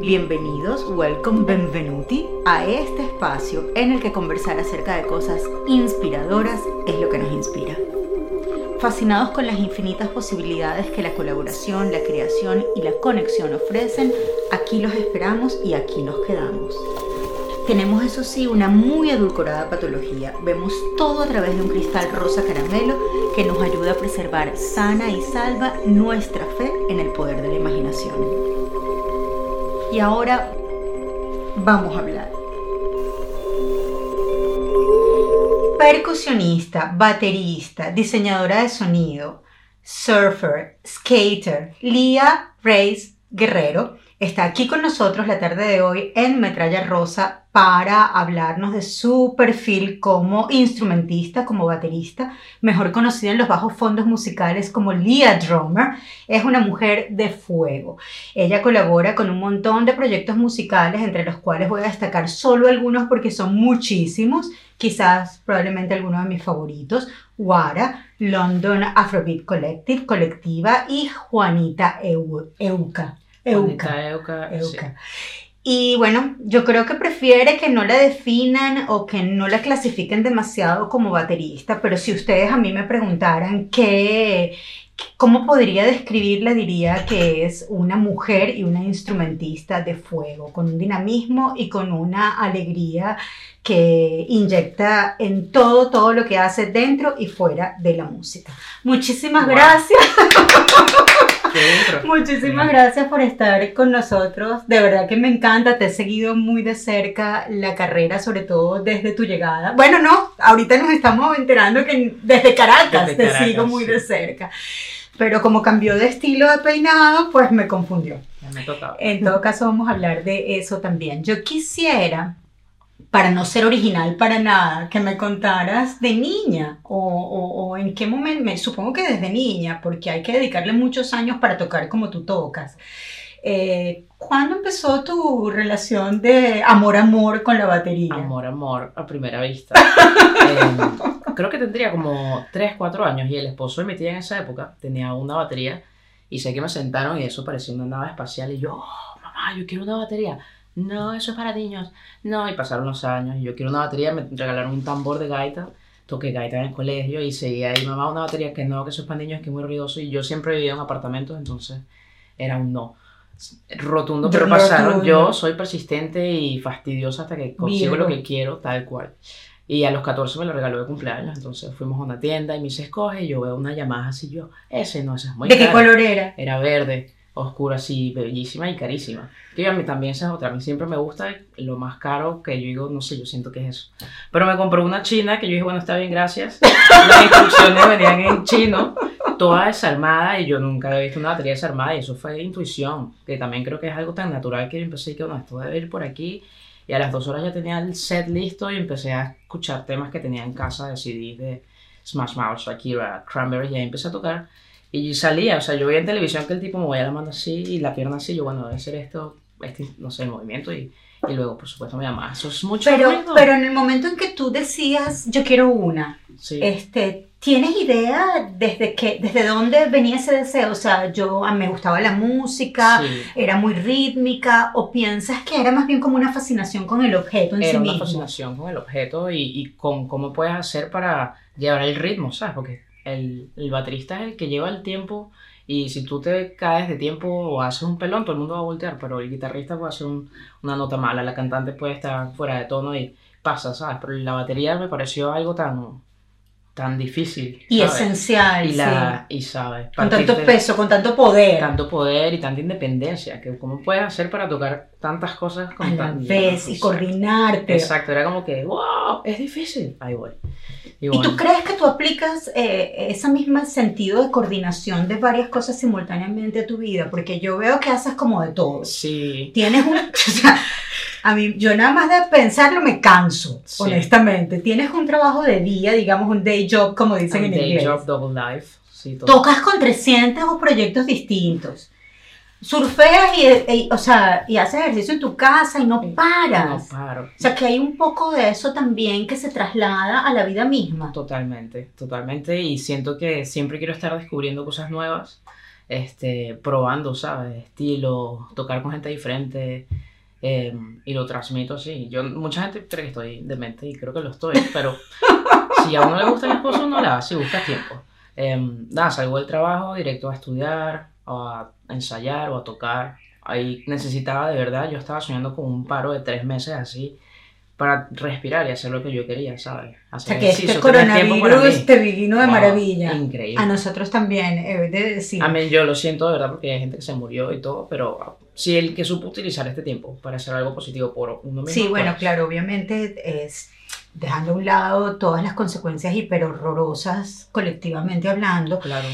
Bienvenidos, welcome, benvenuti a este espacio en el que conversar acerca de cosas inspiradoras es lo que nos inspira. Fascinados con las infinitas posibilidades que la colaboración, la creación y la conexión ofrecen, aquí los esperamos y aquí nos quedamos. Tenemos eso sí una muy edulcorada patología. Vemos todo a través de un cristal rosa caramelo que nos ayuda a preservar sana y salva nuestra fe en el poder de la imaginación. Y ahora vamos a hablar. Percusionista, baterista, diseñadora de sonido, surfer, skater, Lia Reis Guerrero está aquí con nosotros la tarde de hoy en Metralla Rosa para hablarnos de su perfil como instrumentista, como baterista, mejor conocida en los bajos fondos musicales como Leah Drummer. Es una mujer de fuego. Ella colabora con un montón de proyectos musicales, entre los cuales voy a destacar solo algunos porque son muchísimos, quizás probablemente algunos de mis favoritos. Wara, London Afrobeat Collective, Colectiva y Juanita Euca. Euca. Euca, Y bueno, yo creo que prefiere que no la definan o que no la clasifiquen demasiado como baterista, pero si ustedes a mí me preguntaran qué, cómo podría describirla, diría que es una mujer y una instrumentista de fuego, con un dinamismo y con una alegría que inyecta en todo, todo lo que hace dentro y fuera de la música. Muchísimas gracias. Muchísimas gracias por estar con nosotros. De verdad que me encanta. Te he seguido muy de cerca la carrera, sobre todo desde tu llegada. Bueno, no, ahorita nos estamos enterando que desde Caracas te sigo muy de cerca. Pero como cambió de estilo de peinado, pues me confundió. Me en todo caso, vamos a hablar de eso también. Yo quisiera para no ser original para nada, que me contaras de niña o, en qué momento, me, supongo que desde niña, porque hay que dedicarle muchos años para tocar como tú tocas. Eh, ¿Cuándo empezó tu relación de amor-amor con la batería? Amor-amor a primera vista. Em, creo que tendría como 3, 4 años y el esposo de mi tía en esa época tenía una batería y sé que me sentaron y eso parecía una nave espacial y yo, oh, mamá, yo quiero una batería no, eso es para niños. No, y pasaron los años y yo quiero una batería, me regalaron un tambor de gaita, toqué gaita en el colegio y seguía ahí, mamá, una batería que no, que eso es para niños, que es muy ruidoso y yo siempre vivía en apartamentos, entonces era un no. Rotundo, pero pasaron. Yo soy persistente y fastidiosa hasta que consigo lo que quiero, tal cual. Y a los 14 me lo regaló de cumpleaños, entonces fuimos a una tienda y me dice, escoge, y yo veo una Yamaha así, yo, ese no, ese es muy ¿De qué color era? Era verde oscura, así, bellísima y carísima. Que a mí también esa es otra. A mí siempre me gusta lo más caro que yo digo, no sé, yo siento que es eso. Pero me compró una china que yo dije, bueno, está bien, gracias. Las instrucciones venían en chino, toda desarmada y yo nunca había visto una batería desarmada y eso fue intuición, que también creo que es algo tan natural que yo empecé que, bueno, esto debe ir por aquí. Y a las dos horas ya tenía el set listo y empecé a escuchar temas que tenía en casa de CDs de Smash Mouth, Shakira, Cranberry y ahí empecé a tocar y salía, o sea, yo veía en televisión que el tipo movía la mano así y la pierna así, yo, bueno, debe ser esto, este, no sé, el movimiento y, y luego, por supuesto, me llamaba. Eso es mucho pero, Pero en el momento en que tú decías, yo quiero una, este, ¿tienes idea desde, que, desde dónde venía ese deseo? O sea, yo a, me gustaba la música, era muy rítmica, o piensas que era más bien como una fascinación con el objeto en sí mismo? Era una fascinación con el objeto y, y con cómo puedes hacer para llevar el ritmo, ¿sabes? Porque el, el, baterista es el que lleva el tiempo y si tú te caes de tiempo o haces un pelón, todo el mundo va a voltear, pero el guitarrista puede hacer una nota mala, la cantante puede estar fuera de tono y pasa, ¿sabes? Pero la batería me pareció algo tan, tan difícil. Y esencial, y la, Y sabes. Con tanto peso, con tanto poder. Tanto poder y tanta independencia. Que ¿Cómo puedes hacer para tocar tantas cosas con A la vez y coordinarte? Exacto, era como que, wow, es difícil. Ahí voy. Y, tú crees que tú aplicas eh, ese mismo sentido de coordinación de varias cosas simultáneamente a tu vida? Porque yo veo que haces como de todo. Sí. Tienes un... O sea, a mí, yo nada más de pensarlo me canso, honestamente. Tienes un trabajo de día, digamos un day job, como dicen en inglés. Day job, double life. Sí, Tocas con 300 proyectos distintos surfeas y, o sea, y haces ejercicio en tu casa y no paras. No paro. O sea, que hay un poco de eso también que se traslada a la vida misma. Totalmente, totalmente. Y siento que siempre quiero estar descubriendo cosas nuevas. este, probando, ¿sabes? Estilo, tocar con gente diferente. eh, y lo transmito así. Yo, mucha gente cree que estoy demente y creo que lo estoy, pero si a uno le gusta el esposo, no la hace, busca tiempo. Eh, nada, salgo del trabajo directo a estudiar, a ensayar o a tocar. Ahí necesitaba de verdad, yo estaba soñando con un paro de tres meses así para respirar y hacer lo que yo quería, ¿sabes? O Hacer sea que este coronavirus te vino de Wow, maravilla. Increíble. A nosotros también, he de decir. A mí yo lo siento de verdad porque hay gente que se murió y todo, pero si el que supo utilizar este tiempo para hacer algo positivo por uno mismo. Sí, bueno, pues, claro, obviamente es dejando a un lado todas las consecuencias hiper horrorosas colectivamente hablando. Claro.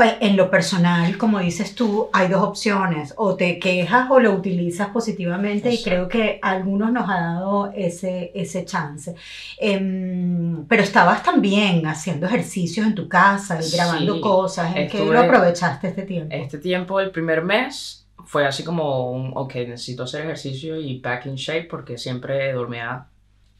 Pues, en lo personal, como dices tú, hay dos opciones, o te quejas o lo utilizas positivamente y creo que a algunos nos ha dado ese, ese chance. Em, pero estabas también haciendo ejercicios en tu casa y Sí, grabando cosas, ¿en qué lo aprovechaste este tiempo? Este tiempo, el primer mes, fue así como un, ok, necesito hacer ejercicio y back in shape porque siempre dormía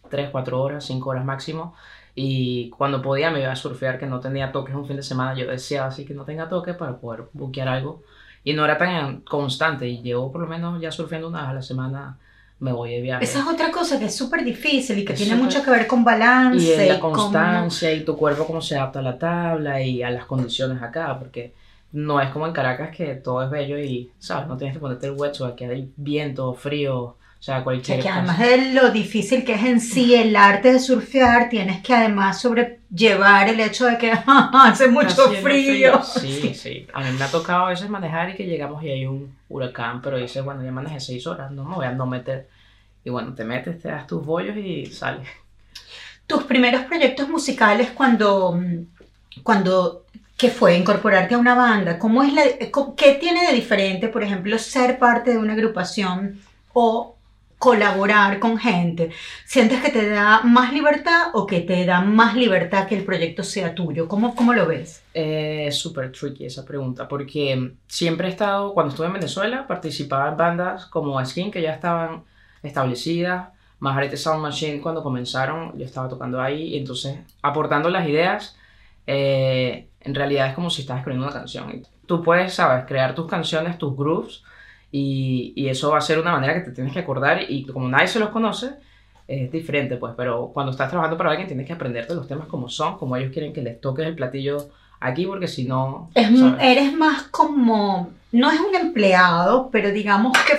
3, 4 horas, 5 horas máximo. Y cuando podía me iba a surfear, que no tenía toques un fin de semana. Yo decía así que no tenga toques para poder buquear algo. Y no era tan constante. Y llevo por lo menos ya surfeando una vez a la semana. Me voy de viaje. Esa es otra cosa que es súper difícil y que Es tiene súper- mucho que ver con Y balance. en la constancia y tu cuerpo cómo se adapta a la tabla y a las condiciones acá, porque no es como en Caracas que todo es bello y, ¿sabes? No tienes que ponerte el wetsuit, que hay viento, frío, o sea, O cualquier sea, que además de lo difícil que es en sí el arte de surfear, tienes que además sobrellevar el hecho de que hace mucho frío. Sí, sí. A mí me ha tocado a veces manejar y que llegamos y hay un huracán, pero dices, bueno, ya manejé seis horas, no me voy a no meter. Y bueno, te metes, te das tus bollos y sales. Tus primeros proyectos musicales cuando, mm, cuando ¿qué fue? Incorporarte a una banda. ¿Cómo es la, co- ¿Qué tiene de diferente, por ejemplo, ser parte de una agrupación o colaborar con gente? ¿Sientes que te da más libertad o que te da más libertad que el proyecto sea tuyo? ¿Cómo, cómo lo ves? Eh, súper tricky esa pregunta, porque siempre he estado, cuando estuve en Venezuela, participaba en bandas como Skin, que ya estaban establecidas, Majarete Sound Machine, cuando comenzaron, yo estaba tocando ahí, y entonces aportando las ideas, eh, en realidad es como si estás escribiendo una canción. Tú puedes, sabes, crear tus canciones, tus grooves, y, y eso va a ser una manera que te tienes que acordar, y como nadie se los conoce, es diferente, pues, pero cuando estás trabajando para alguien tienes que aprenderte los temas como son, como ellos quieren que les toques el platillo aquí, porque si no, eres más como, no es un empleado, pero digamos que,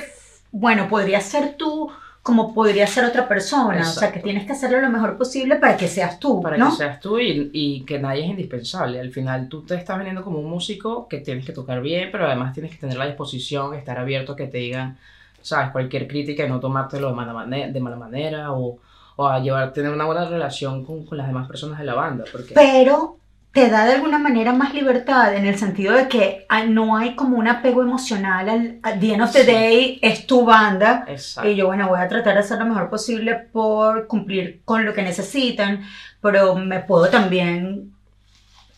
bueno, podría ser tú como podría ser otra persona. O sea, Exacto. que tienes que hacerlo lo mejor posible para que seas tú, para ¿no? que seas tú y, y que nadie es indispensable. Al final tú te estás vendiendo como un músico que tienes que tocar bien, pero además tienes que tener la disposición, estar abierto a que te digan, sabes, cualquier crítica y no tomártelo de mala, mane- de mala manera o, o a llevar, tener una buena relación con, con las demás personas de la banda. Porque, Pero te da de alguna manera más libertad en el sentido de que ah, no hay como un apego emocional al, at the end of the Sí. day, es tu banda. exacto. Y yo, bueno, voy a tratar de hacer lo mejor posible por cumplir con lo que necesitan, pero me puedo también,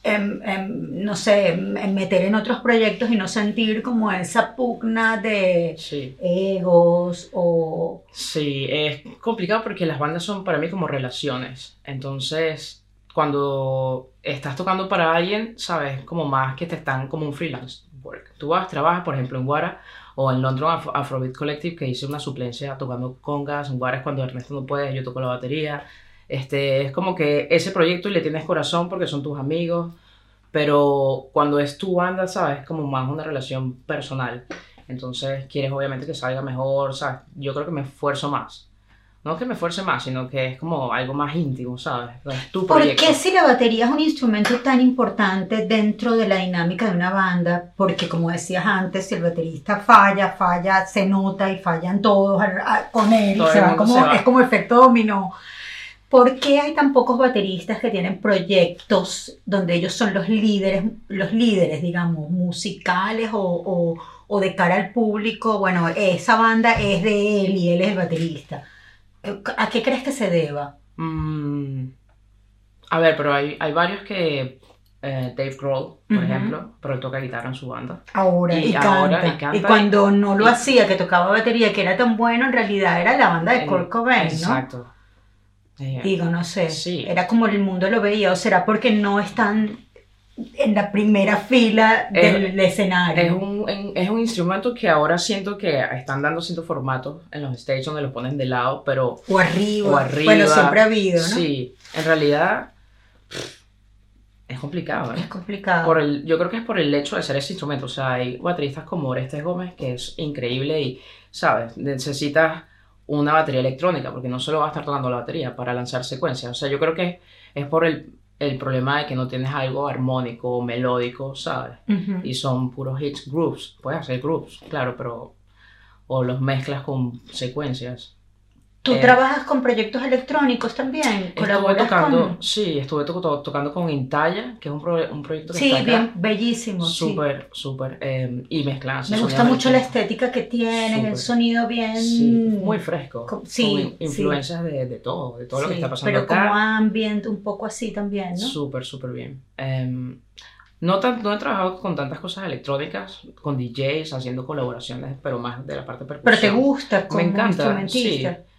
em, em, no sé, em, meter en otros proyectos y no sentir como esa pugna de Sí. egos o... Sí, es complicado porque las bandas son para mí como relaciones. Entonces, cuando estás tocando para alguien, sabes, como más que te están como un freelance work. Tú vas, trabajas, por ejemplo, en Guara o en London Afro- Afrobeat Collective, que hice una suplencia tocando congas. En Guara es cuando Ernesto no puede, yo toco la batería. Este, es como que ese proyecto y le tienes corazón porque son tus amigos, pero cuando es tu banda, sabes, como más una relación personal. Entonces quieres obviamente que salga mejor, ¿sabes? Yo creo que me esfuerzo más. No que me esfuerce más, sino que es como algo más íntimo, ¿sabes? Es tu ¿Por proyecto. qué si la batería es un instrumento tan importante dentro de la dinámica de una banda? Porque como decías antes, si el baterista falla, falla, se nota y fallan todos con él, Todo se va como, se va. es como efecto dominó. ¿Por qué hay tan pocos bateristas que tienen proyectos donde ellos son los líderes, los líderes, digamos, musicales o, o- o de cara al público? Bueno, esa banda es de él y él es el baterista. ¿A qué crees que se deba? Mm, a ver, pero hay, hay varios que... eh, Dave Grohl, por ejemplo, pero él toca guitarra en su banda. Ahora, y, Y ahora, canta. y canta, Y cuando no lo y- hacía, que tocaba batería, que era tan bueno, en realidad era la banda de Kurt Cobain, ¿no? Exacto. Digo, no sé. Sí. Era como el mundo lo veía, o será porque no están en la primera fila del escenario. Es un, es un instrumento que ahora siento que están dando ciertos formatos en los stages donde lo ponen de lado, pero... O arriba. O arriba. Bueno, siempre ha habido, ¿no? Sí, en realidad es complicado. ¿eh? Es complicado. Por el, yo creo que es por el hecho de ser ese instrumento. O sea, hay bateristas como Orestes Gómez, que es increíble y, ¿sabes? Necesitas una batería electrónica, porque no solo va a estar tocando la batería para lanzar secuencias. O sea, yo creo que es por el, el problema de que no tienes algo armónico o melódico, ¿sabes? Y son puros hits, groups. Puedes hacer groups, claro, pero. O los mezclas con secuencias. ¿Tú eh, trabajas con proyectos electrónicos también? Estuve tocando, sí, estuve tocando con Intaya, que es un, un proyecto que sí, bien, bellísimo. Súper, súper, eh, y mezclando. Me gusta mucho la estética que tiene, el sonido bien... Sí, muy fresco. sí, con influencias de, de, todo, de todo lo que está pasando pero como ambient, un poco así también, ¿no? Súper, súper bien. Em, no, no, he trabajado con tantas cosas electrónicas, con DJs, haciendo colaboraciones, pero más de la parte percusión. Pero te gusta como Me encanta, instrumentista. Sí.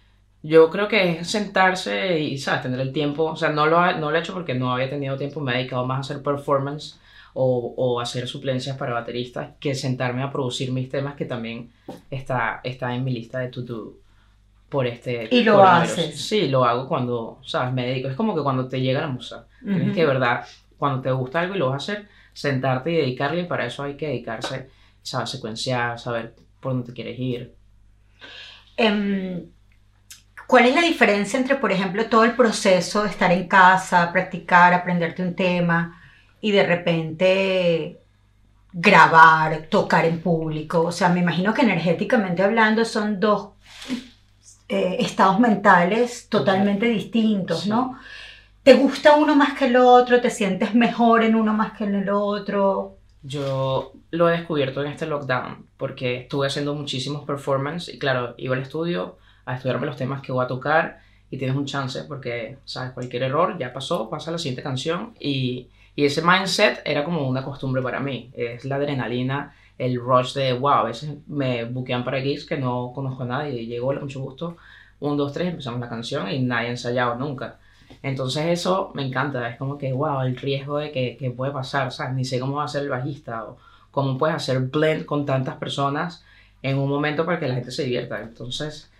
Yo creo que es sentarse y, ¿sabes? Tener el tiempo. O sea, no lo, no lo he hecho porque no había tenido tiempo. Me he dedicado más a hacer performance o, o hacer suplencias para bateristas que sentarme a producir mis temas, que también está, está en mi lista de to-do por este. ¿Y lo haces? Sí, lo hago cuando, ¿sabes? Me dedico. Es como que cuando te llega la musa. Tienes que, de verdad, cuando te gusta algo y lo vas a hacer, sentarte y dedicarle. Y para eso hay que dedicarse, ¿sabes? Secuenciar, saber por dónde te quieres ir. Um ¿Cuál es la diferencia entre, por ejemplo, todo el proceso de estar en casa, practicar, aprenderte un tema y de repente grabar, tocar en público? O sea, me imagino que energéticamente hablando son dos eh, estados mentales totalmente distintos, ¿no? ¿Te gusta uno más que el otro? ¿Te sientes mejor en uno más que en el otro? Yo lo he descubierto en este lockdown porque estuve haciendo muchísimos performances y claro, iba al estudio a estudiarme los temas que voy a tocar y tienes un chance porque, ¿sabes? Cualquier error ya pasó, pasa a la siguiente canción y, y ese mindset era como una costumbre para mí. Es la adrenalina, el rush de, wow, a veces me buquean para gigs que no conozco a nadie y llego, mucho gusto, un, dos, tres, empezamos la canción y nadie ha ensayado nunca. Entonces eso me encanta, es como que, wow, el riesgo de que, que puede pasar, ¿sabes? Ni sé cómo va a ser el bajista o cómo puedes hacer blend con tantas personas en un momento para que la gente se divierta. Entonces,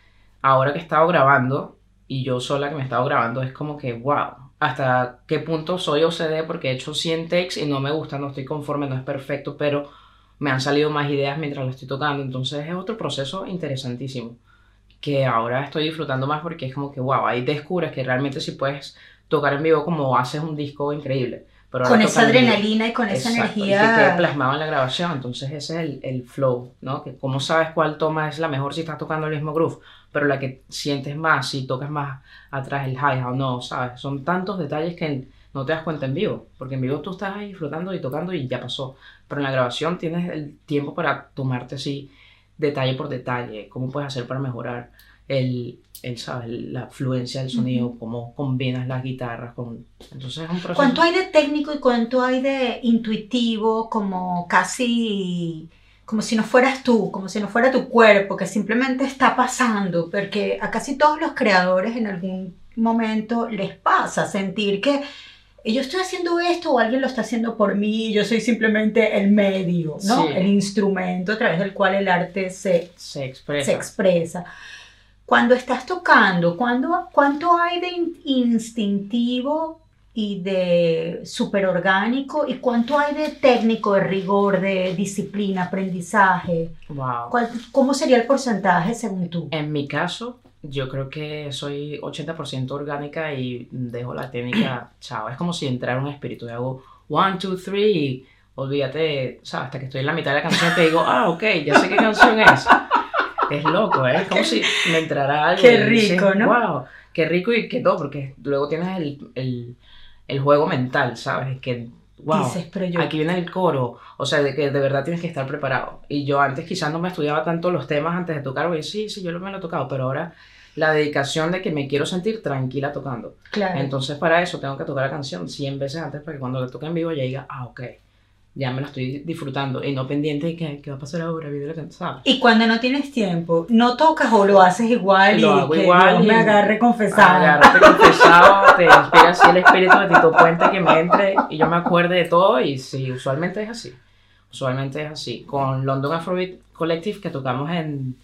ahora que he estado grabando y yo sola que me he estado grabando, es como que, wow, hasta qué punto soy OCD porque he hecho 100 takes y no me gusta, no estoy conforme, no es perfecto, pero me han salido más ideas mientras lo estoy tocando. Entonces es otro proceso interesantísimo que ahora estoy disfrutando más porque es como que, wow, ahí descubres que realmente si puedes tocar en vivo como haces un disco increíble con esa adrenalina y con esa energía. Y que quede plasmado en la grabación. Entonces ese es el, el, flow, ¿no? Que cómo sabes cuál toma es la mejor si estás tocando el mismo groove, pero la que sientes más, si tocas más atrás el hi-hat o no, ¿sabes? Son tantos detalles que no te das cuenta en vivo, porque en vivo tú estás ahí disfrutando y tocando y ya pasó. Pero en la grabación tienes el tiempo para tomarte así detalle por detalle, cómo puedes hacer para mejorar el, el, ¿sabes? la fluencia del sonido, cómo combinas las guitarras con... Entonces es un proceso... ¿Cuánto hay de técnico y cuánto hay de intuitivo, como casi como si no fueras tú, como si no fuera tu cuerpo, que simplemente está pasando, porque a casi todos los creadores en algún momento les pasa sentir que yo estoy haciendo esto o alguien lo está haciendo por mí, yo soy simplemente el medio, ¿no? El instrumento a través del cual el arte se, se expresa. Se expresa. Cuando estás tocando, ¿cuánto hay de instintivo y de súper orgánico y cuánto hay de técnico, de rigor, de disciplina, aprendizaje? Wow. ¿Cómo sería el porcentaje según tú? En mi caso, yo creo que soy 80% orgánica y dejo la técnica, chao. Es como si entrara un espíritu y hago one, two, three y olvídate, ¿sabes? Hasta que estoy en la mitad de la canción te digo, ah, ok, ya sé qué canción es. Es loco, ¿eh? Es como si me entrara algo. Qué rico, ¿no? Wow, qué rico y qué todo, porque luego tienes el, el, juego mental, ¿sabes? Que, wow, aquí viene el coro, o sea, de que de verdad tienes que estar preparado. Y yo antes quizás no me estudiaba tanto los temas antes de tocar, oye, sí, sí, yo me lo he tocado, pero ahora la dedicación de que me quiero sentir tranquila tocando. Claro. Entonces, para eso tengo que tocar la canción 100 veces antes para que cuando le toque en vivo ya diga, ah, ok, ya me lo estoy disfrutando y no pendiente de que, va a pasar ahora, video ¿sabes? Y cuando no tienes tiempo, no tocas o lo haces igual lo y hago que igual Dios me agarre confesada. Agarrarte confesado, te inspira así el espíritu de Tito Puente que me entre y yo me acuerde de todo y sí, usualmente es así. Usualmente es así. Con London Afrobeat Collective que tocamos en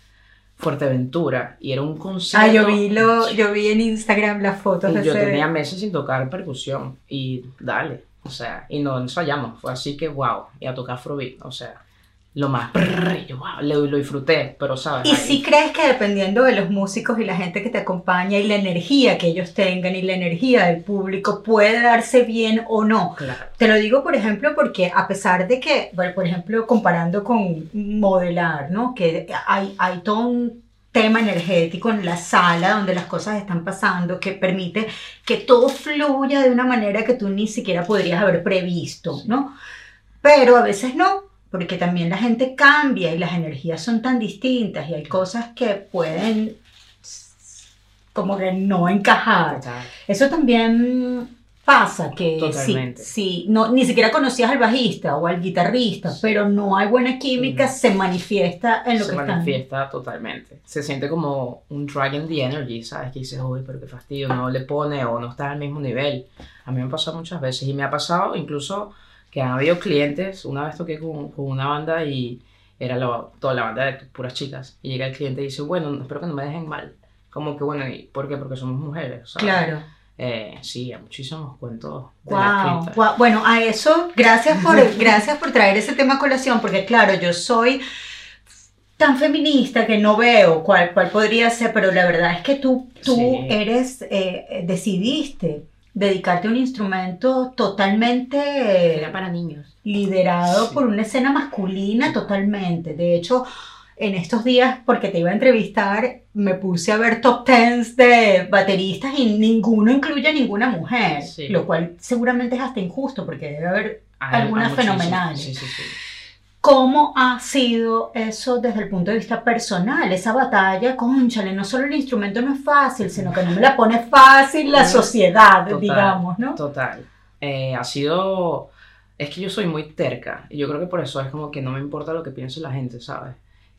Fuerteventura y era un concierto. Ah, yo vi, lo, yo vi en Instagram las fotos Y de yo ese... tenía meses sin tocar percusión y dale, o sea, y no ensayamos, fue así que wow, y a tocar Afrobeat, o sea, lo más, brrr, yo wow, lo, lo disfruté, pero sabes, ¿Y Ahí- si crees que dependiendo de los músicos y la gente que te acompaña y la energía que ellos tengan y la energía del público puede darse bien o no? claro, Te lo digo, por ejemplo, porque a pesar de que, bueno, por ejemplo, comparando con modelar, ¿no? Que hay, hay todo un tema energético en la sala donde las cosas están pasando que permite que todo fluya de una manera que tú ni siquiera podrías haber previsto, ¿no? Pero a veces no, porque también la gente cambia y las energías son tan distintas y hay cosas que pueden como que no encajar. Eso también pasa, que Totalmente. si, si no, ni siquiera conocías al bajista o al guitarrista, pero no hay buena química, Mm. se manifiesta en lo se que están. manifiesta totalmente. Se siente como un drag in the energy, ¿sabes? Que dices, uy, pero qué fastidio, no le pone o no está al mismo nivel. A mí me ha pasado muchas veces y me ha pasado incluso que han habido clientes, una vez toqué con, con una banda y era la- toda la banda de puras chicas y llega el cliente y dice, bueno, espero que no me dejen mal. Como que, bueno, ¿y por qué? Porque somos mujeres, ¿sabes? Claro. Eh, sí, hay muchísimos cuentos de Wow, wow. Bueno, a eso, gracias por, gracias por traer ese tema a colación, porque claro, yo soy tan feminista que no veo cuál, cuál podría ser, pero la verdad es que tú, tú Sí. eres, eh, decidiste dedicarte a un instrumento totalmente Era para niños. liderado Sí. por una escena masculina totalmente. De hecho, en estos días, porque te iba a entrevistar, me puse a ver top tens de bateristas y ninguno incluye a ninguna mujer, Sí. lo cual seguramente es hasta injusto porque debe haber... Hay- Algunas fenomenales. Sí, sí, sí. ¿Cómo ha sido eso desde el punto de vista personal? Esa batalla, conchale, no solo el instrumento no es fácil, sino que no me la pone fácil la sociedad, total. digamos, ¿no? Total. Eh, ha sido. Es que yo soy muy terca. Y yo creo que por eso es como que no me importa lo que piense la gente, ¿sabes?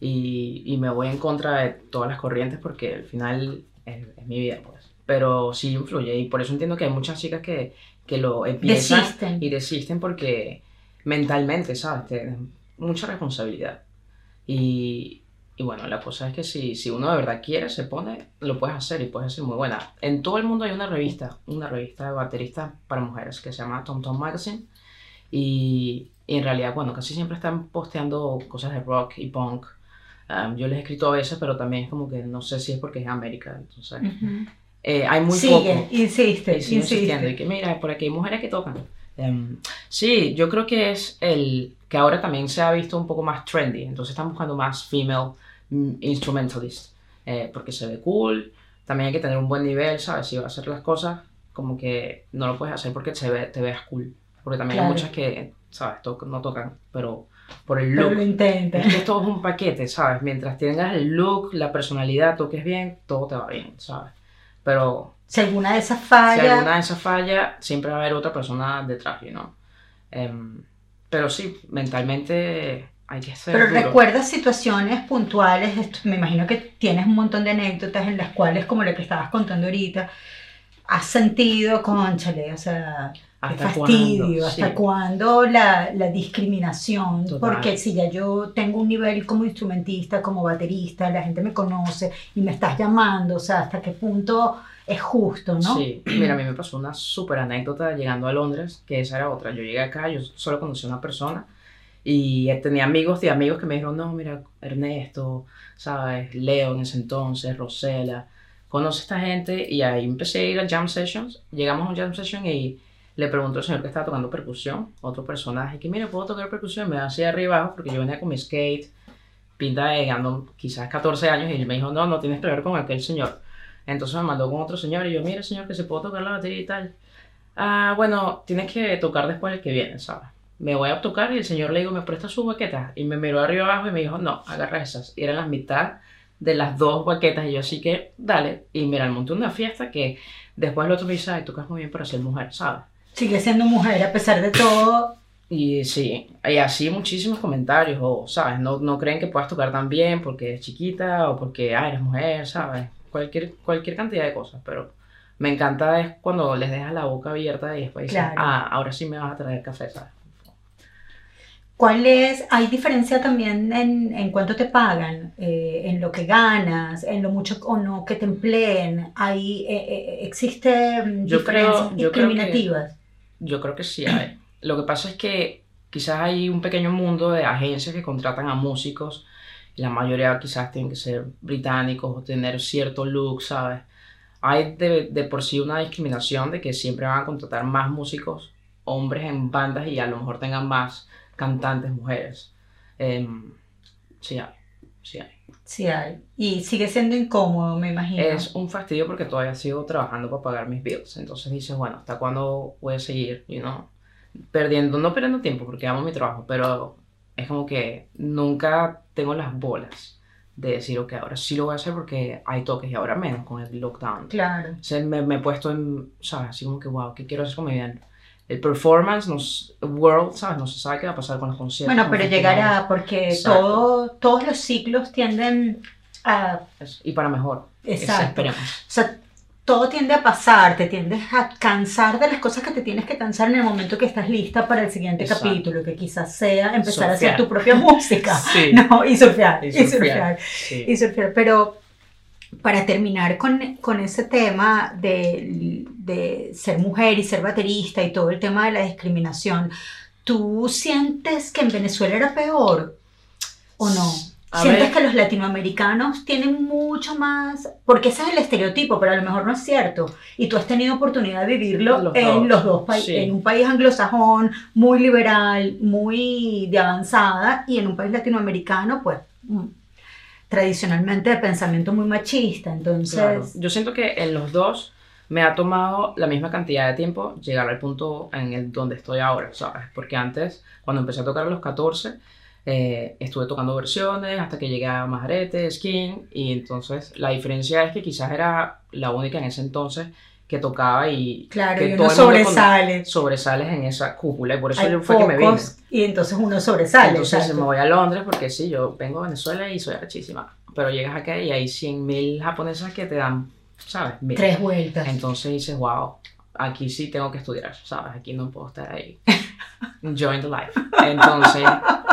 Y, y me voy en contra de todas las corrientes porque al final es, es mi vida, pues. Pero sí influye. Y por eso entiendo que hay muchas chicas que, que lo empiezan Desisten. y desisten porque mentalmente, ¿sabes? Tienen mucha responsabilidad. Y, y bueno, la cosa es que si, si uno de verdad quiere, se pone, lo puedes hacer y puedes ser muy buena. En todo el mundo hay una revista, una revista de bateristas para mujeres que se llama Tom Tom Magazine. Y, y en realidad, bueno, casi siempre están posteando cosas de rock y punk. Um, yo les he escrito a veces, pero también es como que no sé si es porque es América. Entonces, Ujú. eh, hay muy Sigue, poco. insiste, Y sigo insistiendo, y insiste. que mira, por aquí hay mujeres que tocan. Em, sí, yo creo que es el que ahora también se ha visto un poco más trendy, entonces están buscando más female mm, instrumentalist, eh, porque se ve cool, también hay que tener un buen nivel, ¿sabes? Si vas a hacer las cosas, como que no lo puedes hacer porque se ve, te veas cool, porque también Claro. hay muchas que, ¿sabes? Toc- no tocan, pero por el Pero look. lo intenta. Es que todo es un paquete, ¿sabes? Mientras tengas el look, la personalidad, toques bien, todo te va bien, ¿sabes? Pero Si alguna de esas si falla, alguna de esas falla, siempre va a haber otra persona detrás, ¿no? Em, pero sí, mentalmente hay que ser pero duro. recuerdas situaciones puntuales, esto- me imagino que tienes un montón de anécdotas en las cuales, como la que estabas contando ahorita, has sentido, conchale, o sea, ¿Hasta fastidio, cuándo? hasta Sí. cuándo la, la discriminación, Total. porque si ya yo tengo un nivel como instrumentista, como baterista, la gente me conoce y me estás llamando, o sea, hasta qué punto es justo, ¿no? Sí, mira, a mí me pasó una súper anécdota llegando a Londres, que esa era otra. Yo llegué acá, yo solo conocí a una persona y tenía amigos de amigos que me dijeron, no, mira, Ernesto, ¿sabes? Leo en ese entonces, Rosela, conoce a esta gente y ahí empecé a ir a jam sessions. Llegamos a un jam session y le pregunto al señor que estaba tocando percusión, otro personaje, que mira, ¿puedo tocar percusión? Me da así arriba abajo porque yo venía con mi skate, pinta de llegando quizás 14 años y él me dijo, no, no tienes que ver con aquel señor. Entonces me mandó con otro señor y yo, mire señor, que se puede tocar la batería y tal. Ah, bueno, tienes que tocar después el que viene, ¿sabes? Me voy a tocar y el señor le digo, ¿me presta sus baquetas? Y me miró arriba abajo y me dijo, no, agarra esas. Y eran las mitad de las dos baquetas y yo así que, dale. Y mira, monté una fiesta que después el otro me dice, ay, tocas muy bien para ser mujer, ¿sabes? Sigue siendo mujer a pesar de todo. Y sí, hay así muchísimos comentarios, o, ¿sabes? No, no creen que puedas tocar tan bien porque eres chiquita o porque ah, eres mujer, ¿sabes? Cualquier, cualquier cantidad de cosas, pero me encanta es cuando les dejas la boca abierta y después Claro. ah, ahora sí me vas a traer café, ¿sabes? ¿Cuál es, hay diferencia también en, en cuánto te pagan, eh, en lo que ganas, en lo mucho o no que te empleen? ¿Hay, eh, eh, ¿Existe mm, Yo creo- yo creo que- discriminativas? Yo creo que sí hay. Lo que pasa es que quizás hay un pequeño mundo de agencias que contratan a músicos y la mayoría quizás tienen que ser británicos o tener cierto look, ¿sabes? Hay de, de por sí una discriminación de que siempre van a contratar más músicos hombres en bandas y a lo mejor tengan más cantantes mujeres. Em, sí hay, sí hay. Sí hay. Y sigue siendo incómodo, me imagino. Es un fastidio porque todavía sigo trabajando para pagar mis bills. Entonces dices, bueno, ¿hasta cuándo voy a seguir? You know? Perdiendo, no perdiendo tiempo porque amo mi trabajo, pero es como que nunca tengo las bolas de decir, ok, ahora sí lo voy a hacer porque hay toques y ahora menos con el lockdown. Claro. O sea, me, me he puesto en, ¿sabes? Así como que, wow, ¿qué quiero hacer con mi vida? El performance, nos, world, ¿sabes? No se sabe qué va a pasar con los conciertos. Bueno, pero llegará porque Exacto. todo, todos los ciclos tienden a... Y para mejor. Eso Exacto. esperemos. O sea, todo tiende a pasar, te tiendes a cansar de las cosas que te tienes que cansar en el momento que estás lista para el siguiente Exacto. capítulo, que quizás sea empezar a hacer Surfear. tu propia música. Sí. No, y surfear, Y y surfear. surfear, Sí. y surfear. Pero para terminar con, con ese tema de, de ser mujer y ser baterista y todo el tema de la discriminación, ¿tú sientes que en Venezuela era peor o no? A ¿Sientes ver. que los latinoamericanos tienen mucho más? Porque ese es el estereotipo, pero a lo mejor no es cierto. Y tú has tenido oportunidad de vivirlo Los en dos, los dos países, sí. en un país anglosajón, muy liberal, muy de avanzada, y en un país latinoamericano, pues, tradicionalmente de pensamiento muy machista. Entonces. Yo siento que en los dos me ha tomado la misma cantidad de tiempo llegar al punto en el donde estoy ahora, ¿sabes? Porque antes, cuando empecé a tocar a los 14, eh, estuve tocando versiones hasta que llegué a Majarete, Skin, y entonces la diferencia es que quizás era la única en ese entonces que tocaba y claro, que y todo uno con- sobresale. sobresales en esa cúpula, y por eso Hay yo fue que me vine. y entonces uno sobresale. Entonces exacto. me voy a Londres porque sí, yo vengo a Venezuela y soy arrechísima. Pero llegas acá y hay 100.000 japonesas que te dan, ¿sabes? Mil. Tres vueltas. Entonces dices, wow, aquí sí tengo que estudiar, ¿sabes? Aquí no puedo estar ahí. Enjoying the life. Entonces,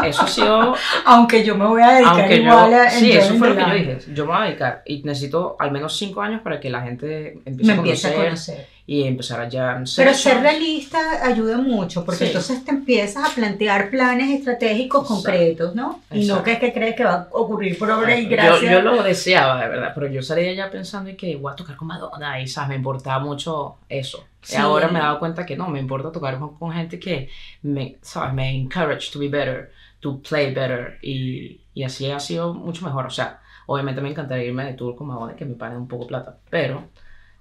eso ha sido. Aunque yo me voy a dedicar igual yo. a Sí, eso fue lo que yo dije. Yo me voy a dedicar y necesito al menos 5 años para que la gente empiece Me a empieza a conocer conocer. Y empezar a jam Pero ser realista ayuda mucho, porque Sí. entonces te empiezas a plantear planes estratégicos Exacto. concretos, ¿no? Y no Exacto. que, que crees que va a ocurrir por obra y Yo, gracia. yo lo deseaba, de verdad, pero yo salía ya pensando en que voy a tocar con Madonna y, ¿sabes? Me importaba mucho eso. Sí. Y ahora me he dado cuenta que no, me importa tocar con, con gente que me, ¿sabes? Me encourage to be better, to play better y, y así ha sido mucho mejor. O sea, obviamente me encantaría irme de tour con Madonna que me paguen un poco plata, pero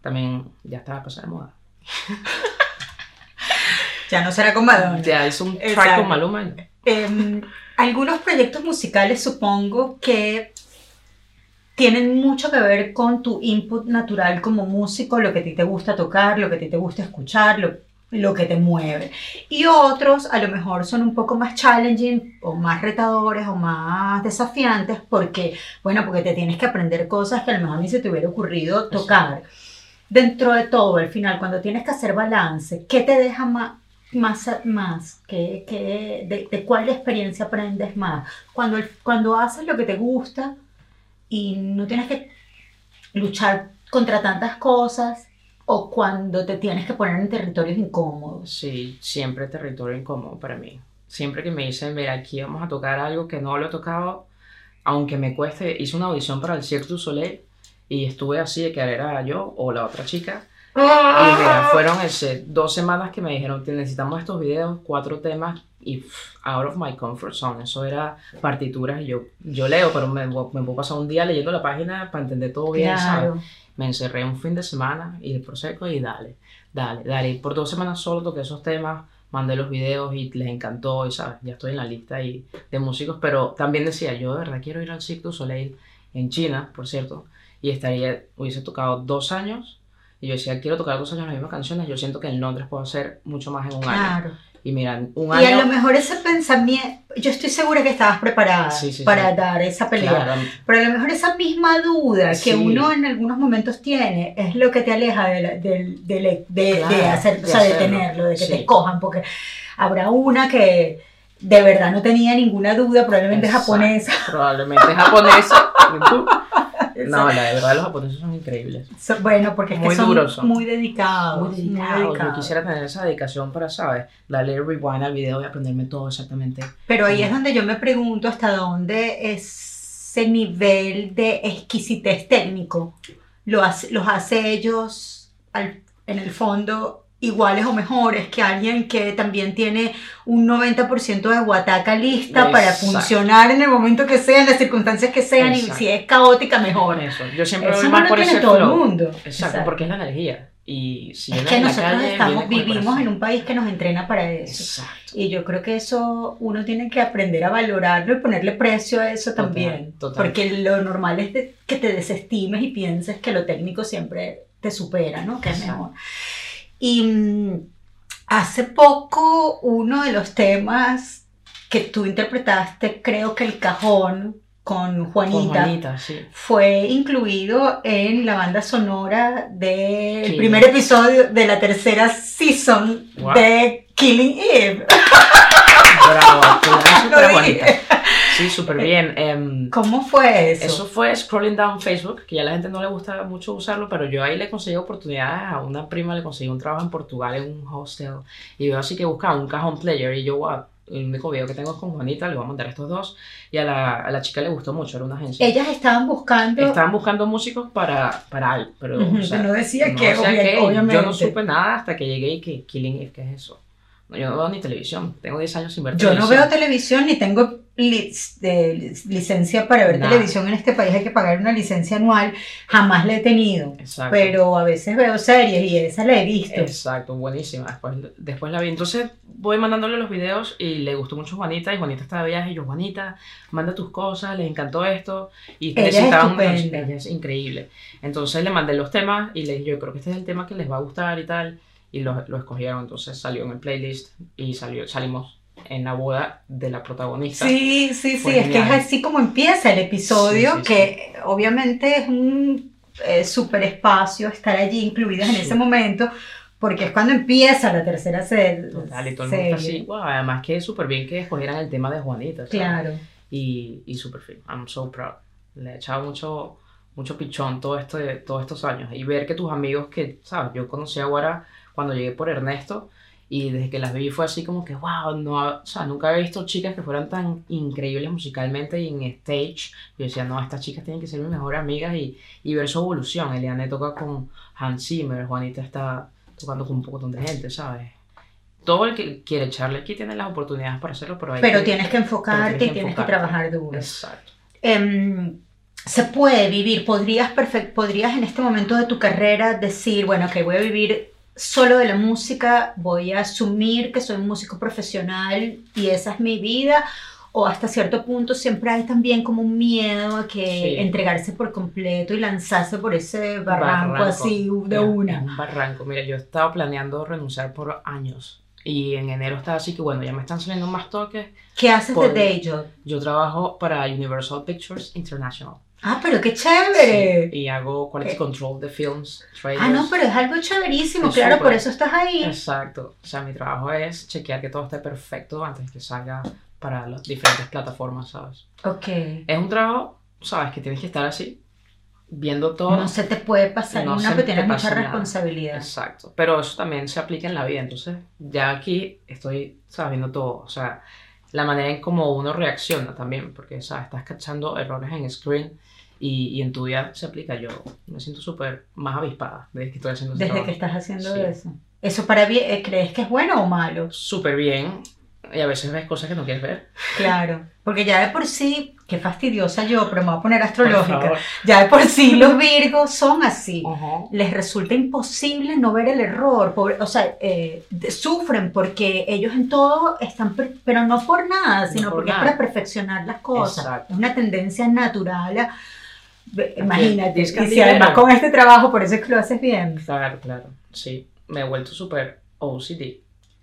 también ya estaba pasada de moda. Ya no será con Madonna. Ya hice un track Exacto. con Maluma. Em, algunos proyectos musicales supongo que tienen mucho que ver con tu input natural como músico, lo que a ti te gusta tocar, lo que a ti te gusta escuchar, lo, lo que te mueve. Y otros a lo mejor son un poco más challenging o más retadores o más desafiantes porque, bueno, porque te tienes que aprender cosas que a lo mejor ni se te hubiera ocurrido tocar. Dentro de todo, al final, cuando tienes que hacer balance, ¿qué te deja más, más, más? ¿Qué, qué- de, de cuál experiencia aprendes más? Cuando, cuando haces lo que te gusta y no tienes que luchar contra tantas cosas o cuando te tienes que poner en territorios incómodos. Sí, siempre territorio incómodo para mí. Siempre que me dicen, mira, aquí vamos a tocar algo que no lo he tocado, aunque me cueste, hice una audición para el Cirque du Soleil y estuve así de que era yo o la otra chica. Y mira, fueron ese, dos semanas que me dijeron necesitamos estos videos, cuatro temas y pff, out of my comfort zone. Eso era partituras y yo, yo leo, pero me, me puedo pasar un día leyendo la página para entender todo bien, ¿sabes? Claro. Me encerré un fin de semana y el proseco y dale, dale, dale. Y por dos semanas solo toqué esos temas, mandé los videos y les encantó y sabes, ya estoy en la lista y, de músicos, pero también decía, yo de verdad quiero ir al Cirque du Soleil en China, por cierto, y estaría, hubiese tocado dos años y yo decía, quiero tocar dos años las mismas canciones, yo siento que en Londres puedo hacer mucho más en un año. Y mira, un Y a lo año... mejor ese pensamiento, yo estoy segura que estabas preparada Sí, sí, para sí. dar esa pelea. Claro, Pero a lo mejor esa misma duda que uno en algunos momentos tiene es lo que te aleja de, la- del- de, de Claro, hacer, o de sea, de tenerlo, de que te escojan, porque habrá una que de verdad no tenía ninguna duda, probablemente Exacto. japonesa. Probablemente japonesa. No, la de verdad los japoneses son increíbles. So- Bueno, porque es Muy que son duros son. muy dedicados. Muy dedicados. Yo quisiera tener esa dedicación para, ¿sabes? Darle rewind al video y aprenderme todo exactamente. Pero ahí es Ujú. donde yo me pregunto hasta dónde ese nivel de exquisitez técnico lo hace- los hace ellos al- en el fondo iguales o mejores que alguien que también tiene un 90% de guataca lista para funcionar en el momento que sea, en las circunstancias que sean, y si es caótica, mejor. Eso. Yo siempre Eso voy no más lo por tiene ese todo el mundo. Exacto, porque es la energía. Y si Es que nosotros calle, estamos, vivimos en un país que nos entrena para eso. Exacto. Y yo creo que eso uno tiene que aprender a valorarlo y ponerle precio a eso también. total. Porque lo normal es de- que te desestimes y pienses que lo técnico siempre te supera, ¿no? Que es mejor. Y mm, hace poco uno de los temas que tú interpretaste, creo que el cajón con Juanita, Con Juanita, sí. fue incluido en la banda sonora del primer episodio de la tercera season Wow. de Killing Eve. Bravo, claro. Sí, súper bien. Em, ¿Cómo fue eso? Eso fue scrolling down Facebook, que ya a la gente no le gusta mucho usarlo, pero yo ahí le conseguí oportunidades a una prima, le conseguí un trabajo en Portugal en un hostel, y veo así que buscaba un cajón player, y yo, wow, el único video que tengo es con Juanita, le voy a mandar estos dos, y a la, a la chica le gustó mucho, era una agencia. Ellas estaban buscando. Estaban buscando músicos para, para algo, pero o sea, no decía no que, decía obvia- qué, obviamente. yo no supe nada hasta que llegué y que Killing Eve, ¿qué es eso? No, yo no veo ni televisión, tengo 10 años sin ver Yo no televisión. veo televisión ni tengo li- de- licencia para ver televisión en este país. Hay que pagar una licencia anual. Jamás la he tenido. Exacto. Pero a veces veo series y esa la he visto. Exacto, buenísima. Después, después la vi. Entonces voy mandándole los videos y le gustó mucho Juanita. Y Juanita está de viaje. Y yo, Juanita, manda tus cosas, les encantó esto. Y necesitaban unos- es increíble. Entonces le mandé los temas y le dije, yo creo que este es el tema que les va a gustar y tal. Y lo, lo escogieron. Entonces salió en el playlist y salió, salimos en la boda de la protagonista. Sí, sí, sí, es que es así como empieza el episodio, Sí, sí, que obviamente es un eh, super espacio estar allí incluidas en ese momento, porque es cuando empieza la tercera se- Total, y todo el mundo está serie. así. Wow, además que es súper bien que escogieran el tema de Juanita. ¿sabes? Claro. y, y super fin. I'm so proud. Le he echado mucho, mucho pichón todo todos estos años. Y ver que tus amigos que, ¿sabes? Yo conocí a Guara cuando llegué por Ernesto y desde que las vi fue así como que, wow, no, o sea, nunca había visto chicas que fueran tan increíbles musicalmente y en stage. Yo decía, no, estas chicas tienen que ser mis mejores amigas y, y ver su evolución. Eliane toca con Hans Zimmer, Juanita está tocando con un poco de gente, ¿sabes? Todo el que quiere echarle aquí tiene las oportunidades para hacerlo, pero hay Pero que- tienes que enfocarte y tienes que trabajar duro. Exacto. Em, se puede vivir, podrías, perfect- podrías en este momento de tu carrera decir, bueno, que voy a vivir solo de la música, voy a asumir que soy un músico profesional y esa es mi vida, o hasta cierto punto siempre hay también como un miedo a que Sí. entregarse por completo y lanzarse por ese barranco, Barranco. así de una. un barranco. Mira, yo he estado planeando renunciar por años. Y en enero estaba así que, bueno, ya me están saliendo más toques. ¿Qué haces Por- de day job? Yo trabajo para Universal Pictures International. Ah, pero qué chévere. Sí, y hago quality control de films, trailers. Ah, no, pero es algo chéverísimo, Es claro, súper. por eso estás ahí. Exacto. O sea, mi trabajo es chequear que todo esté perfecto antes que salga para las diferentes plataformas, ¿sabes? Ok. Es un trabajo, ¿sabes? Que tienes que estar así, viendo todo. No se te puede pasar No una, pero tienes mucha pasa nada. responsabilidad. Exacto, pero eso también se aplica en la vida, entonces ya aquí estoy sabiendo todo, o sea, la manera en cómo uno reacciona también, porque ¿sabes? estás cachando errores en screen y, y en tu vida se aplica. Yo me siento súper más avispada desde que estoy haciendo Desde que estás haciendo Sí. eso. ¿Eso para bien, eh, crees que es bueno o malo? Súper bien y a veces ves cosas que no quieres ver. Claro. Porque ya de por sí, qué fastidiosa yo, pero me voy a poner astrológica. Ya de por sí los virgos son así. Ajá. Les resulta imposible no ver el error, pobre- o sea, eh, sufren porque ellos en todo están, per- pero no por nada, No sino por porque nada. es para perfeccionar las cosas. Exacto. Es una tendencia natural a, imagínate, y si además con este trabajo, por eso es que lo haces bien. Claro, claro, sí, me he vuelto súper OCD.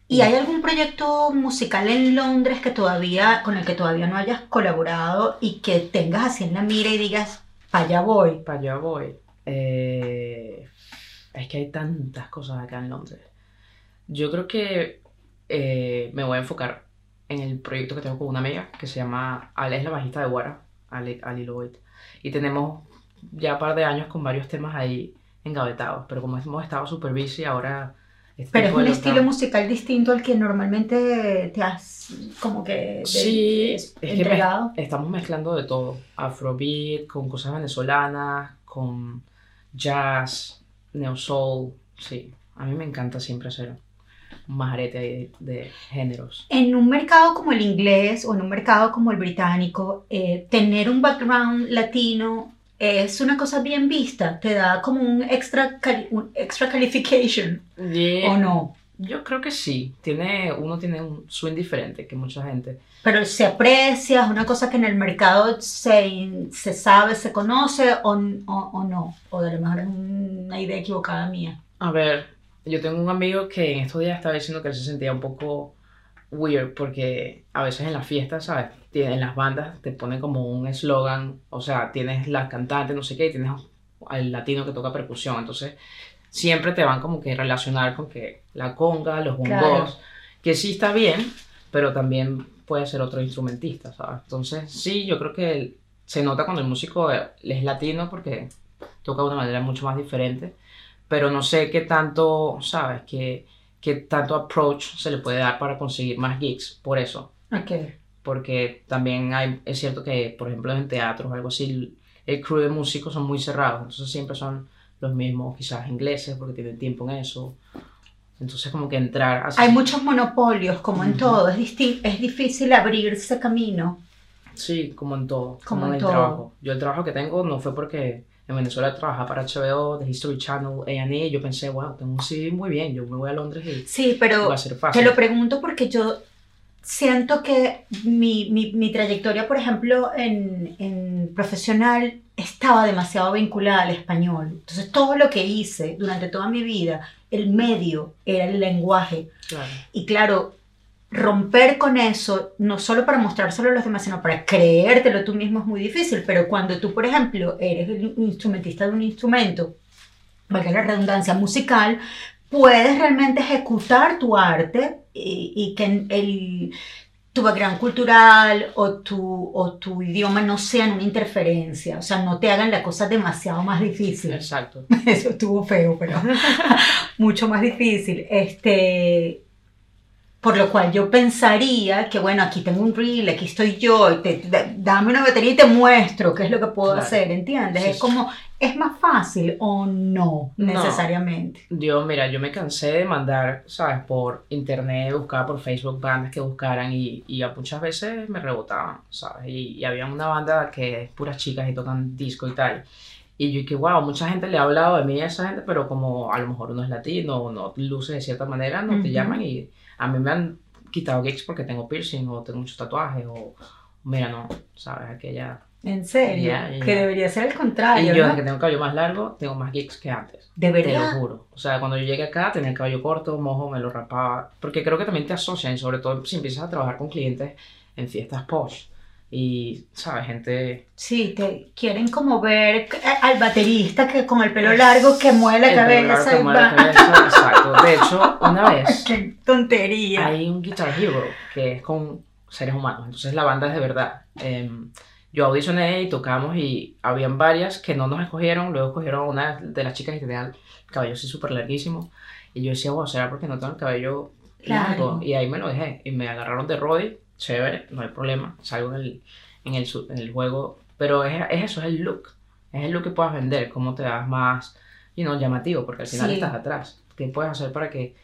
¿Y hay algún proyecto musical en Londres que todavía, con el que todavía no hayas colaborado y que tengas así en la mira y digas, para allá voy? Para allá voy. Eh, es que hay tantas cosas acá en Londres. Yo creo que eh, me voy a enfocar en el proyecto que tengo con una amiga que se llama Ale es la bajista de Guara, Ali, Ali Lloyd. Y tenemos ya un par de años con varios temas ahí engavetados, pero como hemos estado super busy ahora este Pero es un estilo musical distinto al que normalmente te has como que Sí, es- que entregado. me- estamos mezclando de todo. Afrobeat, con cosas venezolanas, con jazz, neo soul. Sí, a mí me encanta siempre hacer un majarete de, de géneros. En un mercado como el inglés o en un mercado como el británico, eh, tener un background latino es una cosa bien vista, te da como un extra, cali- un extra qualification, ¿o no? Yo creo que sí. Tiene, uno tiene un swing diferente que mucha gente. Pero se aprecia, es una cosa que en el mercado se, se sabe, se conoce o, o, o no, o de lo mejor es una idea equivocada mía. A ver, yo tengo un amigo que en estos días estaba diciendo que él se sentía un poco weird porque a veces en las fiestas, ¿sabes? En las bandas te ponen como un eslogan, o sea, tienes la cantante, no sé qué, y tienes al latino que toca percusión, entonces siempre te van como que relacionar con que la conga, los bongos, Claro. que sí está bien, pero también puede ser otro instrumentista, ¿sabes? Entonces, sí, yo creo que se nota cuando el músico eh, es latino porque toca de una manera mucho más diferente, pero no sé qué tanto, ¿sabes? Qué, qué tanto approach se le puede dar para conseguir más gigs, por eso. Ok. Porque también hay, es cierto que, por ejemplo, en teatros o algo así, el, crew de músicos son muy cerrados, entonces siempre son los mismos, quizás ingleses, porque tienen tiempo en eso. Entonces, como que entrar. Hay muchos monopolios, como en Ujú. todo, es, es difícil abrirse camino. Sí, como en todo, Como como, en el todo. trabajo. Yo el trabajo que tengo no fue porque en Venezuela trabajaba para HBO, The History Channel, A&E, yo pensé, wow, tengo un CV muy bien, yo me voy a Londres y Sí, pero va a ser te fácil. lo pregunto porque yo siento que mi, mi, mi trayectoria, por ejemplo, en, en profesional estaba demasiado vinculada al español. Entonces, todo lo que hice durante toda mi vida, el medio era el lenguaje. Claro. Y claro, romper con eso, no solo para mostrárselo a los demás, sino para creértelo tú mismo es muy difícil. Pero cuando tú, por ejemplo, eres el instrumentista de un instrumento, valga la redundancia, musical, puedes realmente ejecutar tu arte y, y que el, tu background cultural o tu, o tu idioma no sean una interferencia, o sea, no te hagan la cosa demasiado más difícil. Exacto. Eso estuvo feo, pero mucho más difícil. Este, por lo cual yo pensaría que, bueno, aquí tengo un reel, aquí estoy yo, y te, da- dame una batería y te muestro qué es lo que puedo Claro. hacer, ¿entiendes? Sí, es como, ¿es más fácil o no, No. necesariamente? Yo, mira, yo me cansé de mandar, ¿sabes? Por internet, buscaba por Facebook bandas que buscaran y, y a muchas veces me rebotaban, ¿sabes? Y, y había una banda que es puras chicas y tocan disco y tal. Y yo que, wow, mucha gente le ha hablado de mí a esa gente, pero como a lo mejor uno es latino o no luce de cierta manera, no te Ujú. llaman y a mí me han quitado gigs porque tengo piercing o tengo muchos tatuajes o, mira, no, ¿sabes? Aquella... En serio, Ya, ya. que debería ser el Y contrario, yo, ¿no? desde que tengo el cabello más largo, tengo más gigs que antes. De Te lo verdad. juro. O sea, cuando yo llegué acá tenía el cabello corto, mojo, me lo rapaba. Porque creo que también te asocian, y sobre todo si empiezas a trabajar con clientes en fiestas posh. Y, ¿sabes? Gente. Sí, te quieren como ver eh, al baterista que con el pelo largo que mueve la cabeza y mueve la cabeza, Exacto. De hecho, una vez Qué tontería. hay un Guitar Hero que es con seres humanos. Entonces la banda es de verdad. Em, yo audicioné y tocamos y habían varias que no nos escogieron. Luego escogieron a una de las chicas y tenía el cabello así súper larguísimo. Y yo decía, wow, ¿será porque no tengo el cabello largo? Largo. Y ahí me lo dejé. Y me agarraron de Roddy. Chévere, no hay problema. Salgo en el, en el, su- en el juego. Pero es, es eso, es el look. Es el look que puedas vender. Cómo te das más, you know, llamativo. Porque al final Sí. estás atrás. ¿Qué puedes hacer para que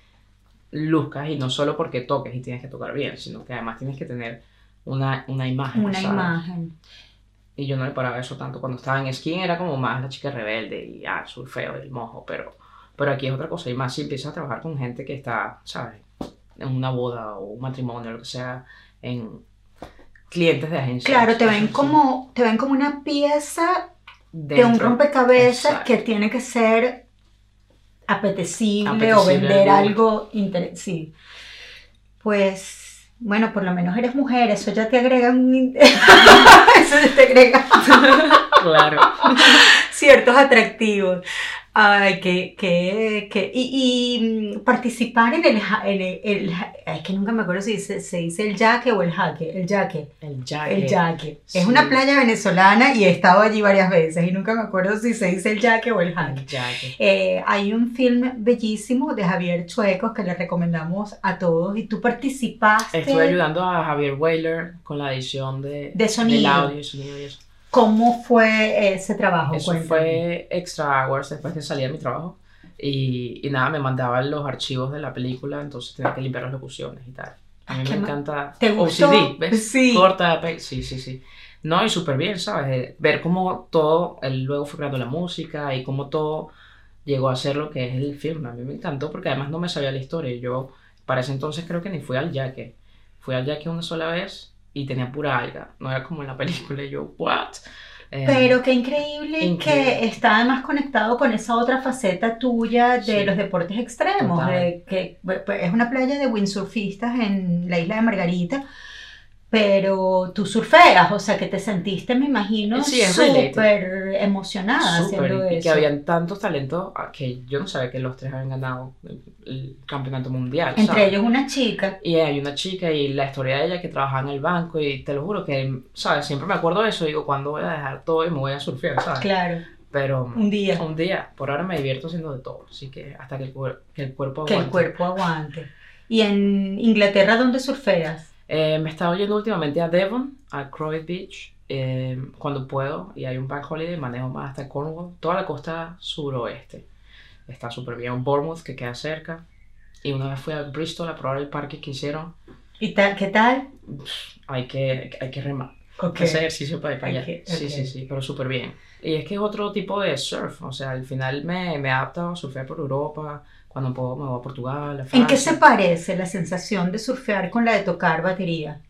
luzcas y no solo porque toques y tienes que tocar bien, sino que además tienes que tener una, una imagen. Una ¿sabes? imagen. Y yo no le paraba eso tanto. Cuando estaba en skin era como más la chica rebelde y ah, surfeo el mojo, pero, pero aquí es otra cosa. Y más si empiezas a trabajar con gente que está, ¿sabes? En una boda o un matrimonio, lo que sea, en clientes de agencia. Claro, te ven como, te ven como una pieza de un rompecabezas Exacto. que tiene que ser apetecible, o vender al algo interesante. Sí. Pues, bueno, por lo menos eres mujer, eso ya te agrega un... eso te agrega Claro. ciertos atractivos. Ay, que, que, que, y, y, mm, participar en el, en el, el es que nunca me acuerdo si se, se dice el yaque o el jaque, el yaque, El jaque. el yaque. Es sí. una playa venezolana y he estado allí varias veces y nunca me acuerdo si se dice el yaque o el jaque. El jaque. Eh, hay un film bellísimo de Javier Chuecos que le recomendamos a todos y tú participaste. Estuve ayudando a Javier Whaler con la edición de, De sonido. del audio sonido y eso. ¿Cómo fue ese trabajo? Eso Cuéntame. fue extra hours después de salir de mi trabajo. Y, y nada, me mandaban los archivos de la película, entonces tenía que limpiar las locuciones y tal. A mí Ah, qué me encanta ¿Te gustó? OCD, ¿ves? Sí. Corta, sí, sí, sí. No, y súper bien, ¿sabes? Eh, Ver cómo todo, él luego fue creando la música y cómo todo llegó a ser lo que es el film. A mí me encantó porque además no me sabía la historia. Yo para ese entonces creo que ni fui al yaque. Fui al yaque una sola vez y tenía pura alga. No era como en la película. Y yo, ¿what? Eh, Pero qué increíble, Increíble. que está además conectado con esa otra faceta tuya de Sí. los deportes extremos, de que pues, es una playa de windsurfistas en la isla de Margarita, pero tú surfeas, o sea que te sentiste, me imagino, Sí, súper emocionada Súper, haciendo y eso. que habían tantos talentos ah, que yo no sabía que los tres habían ganado el, el campeonato mundial. Entre ¿sabes? ellos una chica. Y hay una chica y la historia de ella que trabajaba en el banco y te lo juro que, ¿sabes? Siempre me acuerdo de eso, digo, ¿cuándo voy a dejar todo y me voy a surfear, ¿sabes? Claro, Pero un día. un día, por ahora me divierto haciendo de todo, así que hasta que el, cuer- que el cuerpo Que el aguante. cuerpo aguante. ¿Y en Inglaterra dónde surfeas? Eh, me estaba yendo últimamente a Devon, a Croydon Beach, eh, cuando puedo, y hay un bank holiday, manejo más hasta Cornwall, toda la costa suroeste. Está súper bien. Bournemouth, que queda cerca. Y una vez fui a Bristol a probar el parque que hicieron. ¿Y tal, qué tal? Hay que, hay que remar. Ok. Hacer ejercicio para ir para allá. Sí, sí, sí, pero súper bien. Y es que es otro tipo de surf. O sea, al final me, me he adaptado a surfear por Europa. Cuando puedo me voy a Portugal, a ¿En qué Francia. se parece la sensación de surfear con la de tocar batería?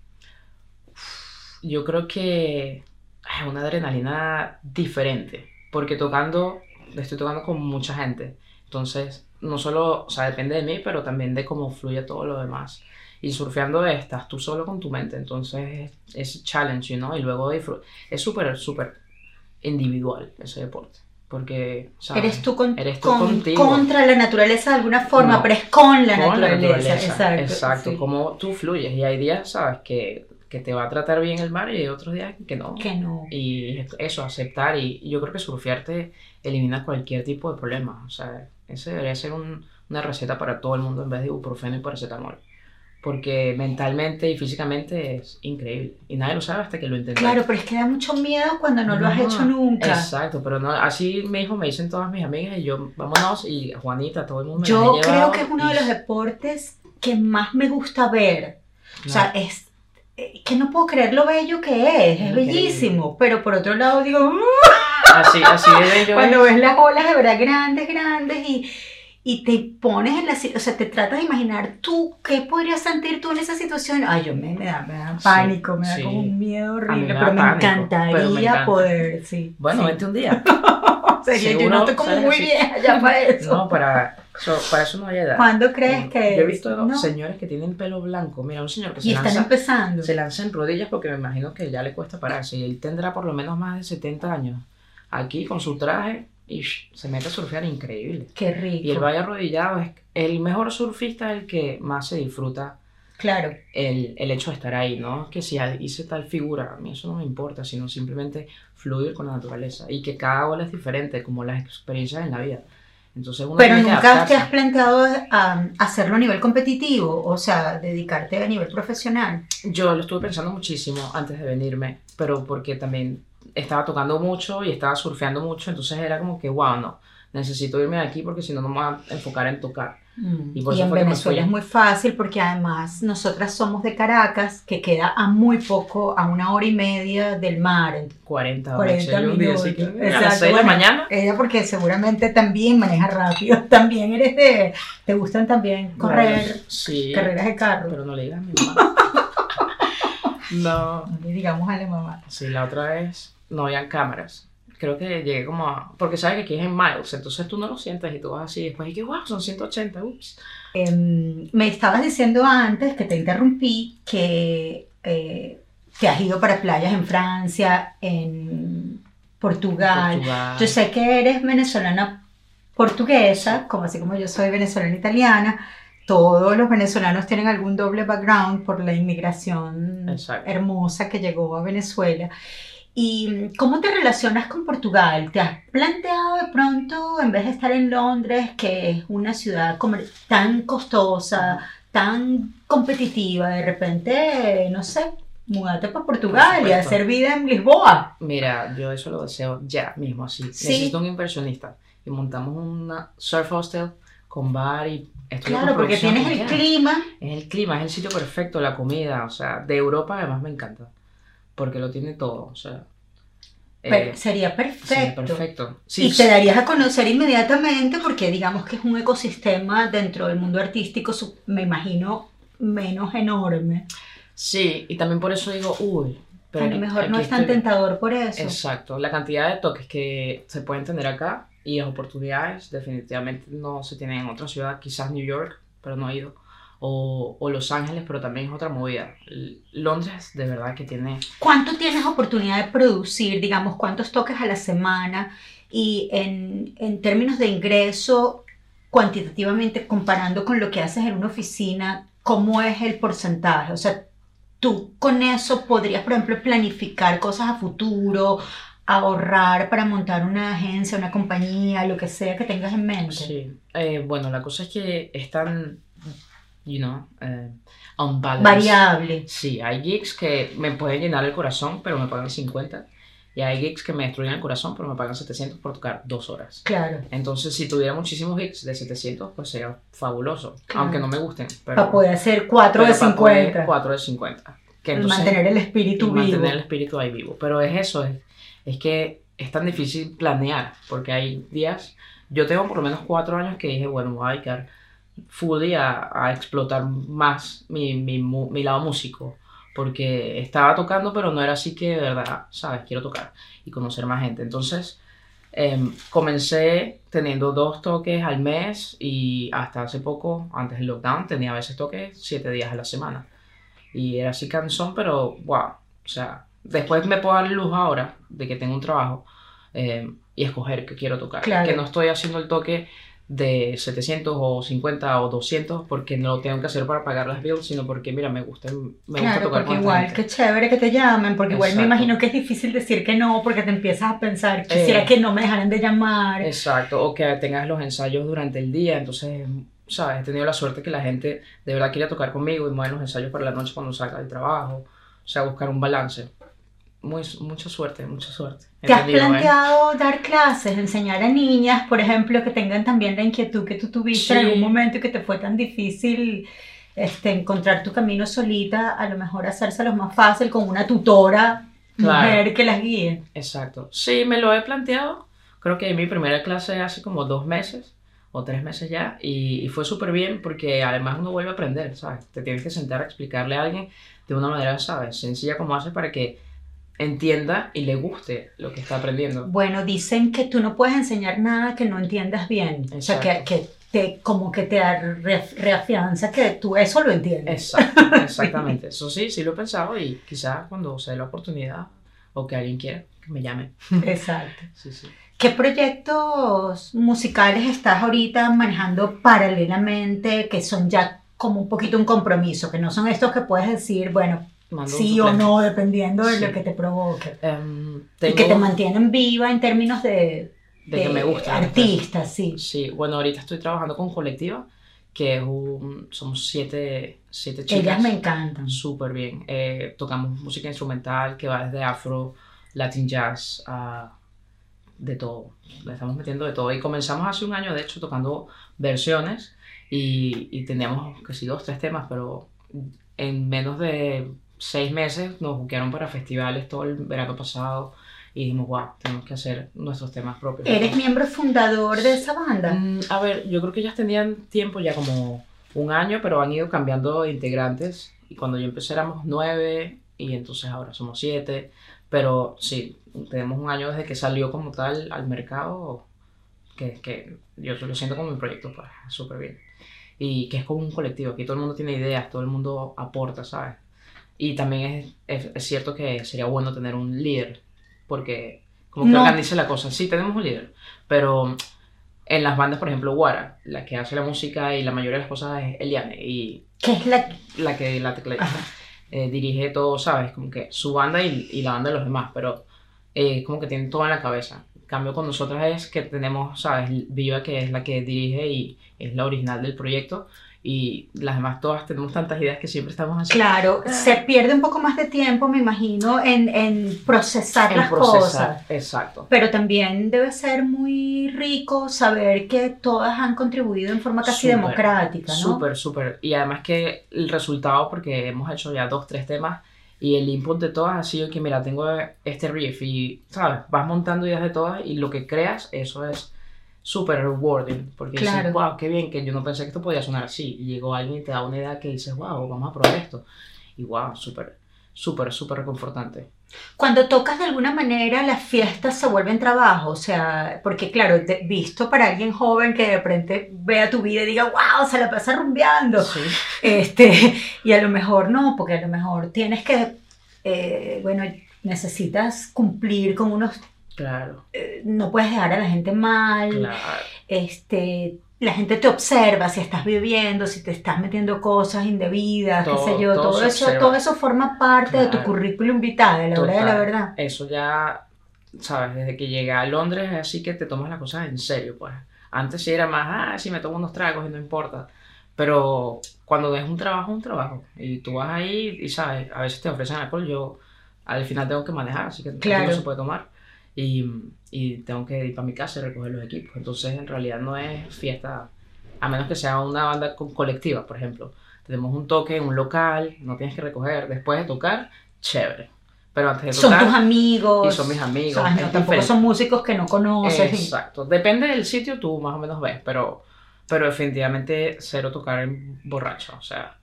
Yo creo que es una adrenalina diferente, porque tocando, estoy tocando con mucha gente, entonces no solo, o sea, depende de mí, pero también de cómo fluye todo lo demás. Y surfeando estás tú solo con tu mente, entonces es challenge, ¿no? Y luego es súper, súper individual ese deporte, porque, ¿sabes? Eres tú, con- Eres tú con- contigo. contra la naturaleza de alguna forma, No. pero es con la con la naturaleza. naturaleza. Exacto. Exacto, sí. como tú fluyes. Y hay días, ¿sabes? Que, que te va a tratar bien el mar y hay otros días que no. Que no. Y eso, aceptar. Y, y yo creo que surfear te elimina cualquier tipo de problema. O sea, ese debería ser un- una receta para todo el mundo en vez de ibuprofeno y paracetamol. Porque mentalmente y físicamente es increíble. Y nadie lo sabe hasta que lo intenta. Claro, pero es que da mucho miedo cuando no, lo has hecho nunca. Exacto, pero no, así mismo me dicen todas mis amigas y yo, vámonos, y Juanita, todo el mundo me Yo creo llevado que es uno de los deportes que más me gusta ver. O sea, es eh, que no puedo creer lo bello que es, es Increíble. bellísimo, pero por otro lado digo, Así, así de bello cuando es. ves las olas de verdad grandes, grandes y, y te pones en la si- o sea, te tratas de imaginar tú qué podrías sentir tú en esa situación. Ay, yo me, me da, me da Sí, pánico, me da sí. como un miedo me horrible, pero, me pánico, encantaría pero me encanta. poder, sí. Bueno, sí. vente un día. Sería, yo seguro, no estoy como muy vieja ya para eso. No, para eso, para eso no hay edad. ¿Cuándo crees que Yo he visto no? señores que tienen pelo blanco. Mira, un señor que se Y están lanza, empezando. se lanza en rodillas porque me imagino que ya le cuesta pararse. Y él tendrá por lo menos más de 70 años. Aquí con su traje y se mete a surfear increíble. Qué rico. Y el vaya arrodillado es el mejor surfista el que más se disfruta Claro. el, el hecho de estar ahí, ¿no? Que si hice tal figura, a mí eso no me importa, sino simplemente fluir con la naturaleza y que cada ola es diferente, como las experiencias en la vida. Entonces uno Pero nunca te has planteado a, hacerlo a nivel competitivo, o sea, dedicarte a nivel profesional. Yo lo estuve pensando muchísimo antes de venirme, pero porque también estaba tocando mucho y estaba surfeando mucho, entonces era como que, wow, no, necesito irme de aquí porque si no, no me voy a enfocar en tocar. Mm. Y por Y eso en fue que me Venezuela es muy fácil porque además nosotras somos de Caracas, que queda a muy poco, a una hora y media del mar. 40, 40 un día así minutos. que, a Exacto, las 6 de la bueno. mañana. Ella porque seguramente también maneja rápido, también eres de, te gustan también correr, Sí, carreras de carro. pero no le digas a mi mamá. no. No le digamos a la mamá. Sí, la otra vez no habían cámaras. creo que llegué como a... Porque sabes que aquí es en miles, entonces tú no lo sientes y tú vas así después y que, wow, son 180, ups. Em, me estabas diciendo antes que te interrumpí que eh, te has ido para playas en Francia, en Portugal. Portugal. Yo sé que eres venezolana portuguesa, como así como yo soy venezolana italiana. Todos los venezolanos tienen algún doble background por la inmigración Exacto. hermosa que llegó a Venezuela. ¿Y cómo te relacionas con Portugal? ¿Te has planteado de pronto, en vez de estar en Londres, que es una ciudad tan costosa, tan competitiva, de repente, no sé, mudarte para Portugal y hacer vida en Lisboa? Mira, yo eso lo deseo ya mismo, así. Sí. Necesito un inversionista. Y montamos una surf hostel con bar y Claro, porque tienes el clima. Es el clima, es el sitio perfecto, la comida, o sea, de Europa además me encanta. Porque lo tiene todo, o sea. eh, sería sí, perfecto. perfecto. Sí, Y te darías a conocer inmediatamente porque digamos que es un ecosistema dentro del mundo artístico, me imagino, menos enorme. sí, y también por eso digo, uy, pero a lo mejor no es tan estoy- tentador por eso. Exacto, la cantidad de toques que se pueden tener acá y las oportunidades definitivamente no se tienen en otra ciudad, quizás New York, pero no he ido, o, o Los Ángeles, pero también es otra movida. Londres de verdad que tiene, ¿Cuánto tienes oportunidad de producir? Digamos, ¿cuántos toques a la semana? Y en, en términos de ingreso, cuantitativamente, comparando con lo que haces en una oficina, ¿cómo es el porcentaje? O sea, tú con eso podrías, por ejemplo, planificar cosas a futuro, ahorrar para montar una agencia, una compañía, lo que sea que tengas en mente. sí. Eh, bueno, la cosa es que es tan, you know, eh, unbalanced. Variable. Sí, hay gigs que me pueden llenar el corazón, pero me pagan 50. Y hay gigs que me destruyen el corazón, pero me pagan 700 por tocar dos horas. Claro. Entonces, si tuviera muchísimos hits de 700, pues sería fabuloso. Claro. Aunque no me gusten. Pero, Para poder hacer 4 de pero para poder 50. 4 de 50. Que entonces, mantener el espíritu vivo. mantener el espíritu ahí vivo. Pero es eso, es, es que es tan difícil planear, porque hay días, yo tengo por lo menos 4 años que dije, bueno, me voy a dedicar fully a, a explotar más mi, mi, mi lado músico, porque estaba tocando, pero no era así que de verdad, ¿sabes? Quiero tocar y conocer más gente. Entonces, em, comencé teniendo dos toques al mes y hasta hace poco, antes del lockdown, tenía a veces toques 7 días a la semana. Y era así cansón, pero wow. O sea, después me puedo dar luz ahora de que tengo un trabajo eh, y escoger qué quiero tocar. Claro. Que no estoy haciendo el toque de 700 o 50 o 200 porque no lo tengo que hacer para pagar las bills, sino porque, mira, me gusta, me gusta Claro, tocar porque igual, gente. qué chévere que te llamen, porque igual me Exacto. imagino que es difícil decir que no, porque te empiezas a pensar, quisiera Eh. que no me dejaran de llamar. Exacto, o que tengas los ensayos durante el día, entonces, ¿sabes? He tenido la suerte que la gente de verdad quiere tocar conmigo y mueven los ensayos para la noche cuando salga del trabajo, o sea, buscar un balance. Muy, mucha suerte, mucha suerte. He ¿Te has tenido, ¿eh? planteado dar clases, enseñar a niñas, por ejemplo, que tengan también la inquietud que tú tuviste en Sí. algún momento y que te fue tan difícil este, encontrar tu camino solita, a lo mejor hacérselos más fácil con una tutora Claro. mujer que las guíe? Exacto. Sí, me lo he planteado. Creo que mi primera clase hace como dos meses o tres meses ya y, y fue súper bien porque además uno vuelve a aprender, ¿sabes? Te tienes que sentar a explicarle a alguien de una manera, ¿sabes? Sencilla como hace para que entienda y le guste lo que está aprendiendo. Bueno, dicen que tú no puedes enseñar nada que no entiendas bien. O sea, que, Exacto. que te, como que te re- reafianza que tú eso lo entiendes. Exacto, exactamente. Eso sí, sí lo he pensado y quizás cuando se dé la oportunidad o que alguien quiera, que me llame. Exacto. Sí, sí. ¿Qué proyectos musicales estás ahorita manejando paralelamente que son ya como un poquito un compromiso, que no son estos que puedes decir, bueno, sí o no, dependiendo de Sí. lo que te provoque? Em, Y que te tengo- mantienen viva en términos de, de que me gusta. artista, sí. Sí, bueno, ahorita estoy trabajando con Colectiva, que es un, somos siete, siete chicas. Ellas me encantan. Súper bien. Eh, tocamos música instrumental que va desde afro, latin jazz, a de todo. Le estamos metiendo de todo. Y comenzamos hace un año, de hecho, tocando versiones y, y teníamos casi dos, tres temas, pero en menos de seis meses nos buquearon para festivales todo el verano pasado y dijimos, wow, tenemos que hacer nuestros temas propios. ¿Eres miembro fundador de esa banda? Mm, a ver, yo creo que ellas tenían tiempo ya como un año, pero han ido cambiando de integrantes. Y cuando yo empecé éramos nueve y entonces ahora somos siete. Pero sí, tenemos un año desde que salió como tal al mercado, que, que yo lo siento como mi proyecto, pues, súper bien. Y que es como un colectivo, aquí todo el mundo tiene ideas, todo el mundo aporta, ¿sabes? Y también es, es, es cierto que sería bueno tener un líder, porque como que No. organice la cosa. Sí, tenemos un líder, pero en las bandas, por ejemplo, Guara, la que hace la música y la mayoría de las cosas es Eliane, y ¿Qué es la la que la tecladista eh, dirige todo, ¿sabes? Como que su banda y, y la banda de los demás, pero eh, como que tienen todo en la cabeza. En cambio, con nosotras es que tenemos, ¿sabes? Viva, que es la que dirige y es la original del proyecto, y las demás todas tenemos tantas ideas que siempre estamos así. Claro, se pierde un poco más de tiempo, me imagino, en, en procesar en las procesar. cosas. Exacto. Pero también debe ser muy rico saber que todas han contribuido en forma casi Súper, democrática, ¿no? Súper, súper. Y además que el resultado, porque hemos hecho ya dos, tres temas, y el input de todas ha sido que, mira, tengo este riff y, ¿sabes? Vas montando ideas de todas y lo que creas, eso es súper rewarding. Porque Claro. dices, wow, qué bien, que yo no pensé que esto podía sonar así. Y llegó alguien y te da una idea que dices, wow, vamos a probar esto. Y wow, súper, súper, súper reconfortante. Cuando tocas de alguna manera, las fiestas se vuelven trabajo, o sea, porque claro, visto para alguien joven que de repente vea tu vida y diga, wow, se la pasa rumbeando, Sí. este, y a lo mejor no, porque a lo mejor tienes que, eh, bueno, necesitas cumplir con unos, Claro, eh, no puedes dejar a la gente mal, claro. este, la gente te observa si estás viviendo, si te estás metiendo cosas indebidas, qué sé yo, todo eso, observa. todo eso forma parte de tu currículum vitae, la hora de la Total. verdad. Eso ya, sabes, desde que llegué a Londres es así que te tomas las cosas en serio, pues. Antes sí era más, ah, sí me tomo unos tragos y no importa. Pero cuando es un trabajo, es un trabajo. Y tú vas ahí y sabes, a veces te ofrecen alcohol, yo al final tengo que manejar, así que Claro. no se puede tomar. Y, y tengo que ir para mi casa y recoger los equipos. Entonces, en realidad no es fiesta, a menos que sea una banda co- colectiva, por ejemplo. Tenemos un toque en un local, no tienes que recoger. Después de tocar, chévere. Pero antes de Son tocar, tus amigos. y son mis amigos, ¿sabes? No, es tampoco diferente. son músicos que no conoces. Exacto. Depende del sitio, tú más o menos ves, pero, pero definitivamente cero tocar en borracho, o sea,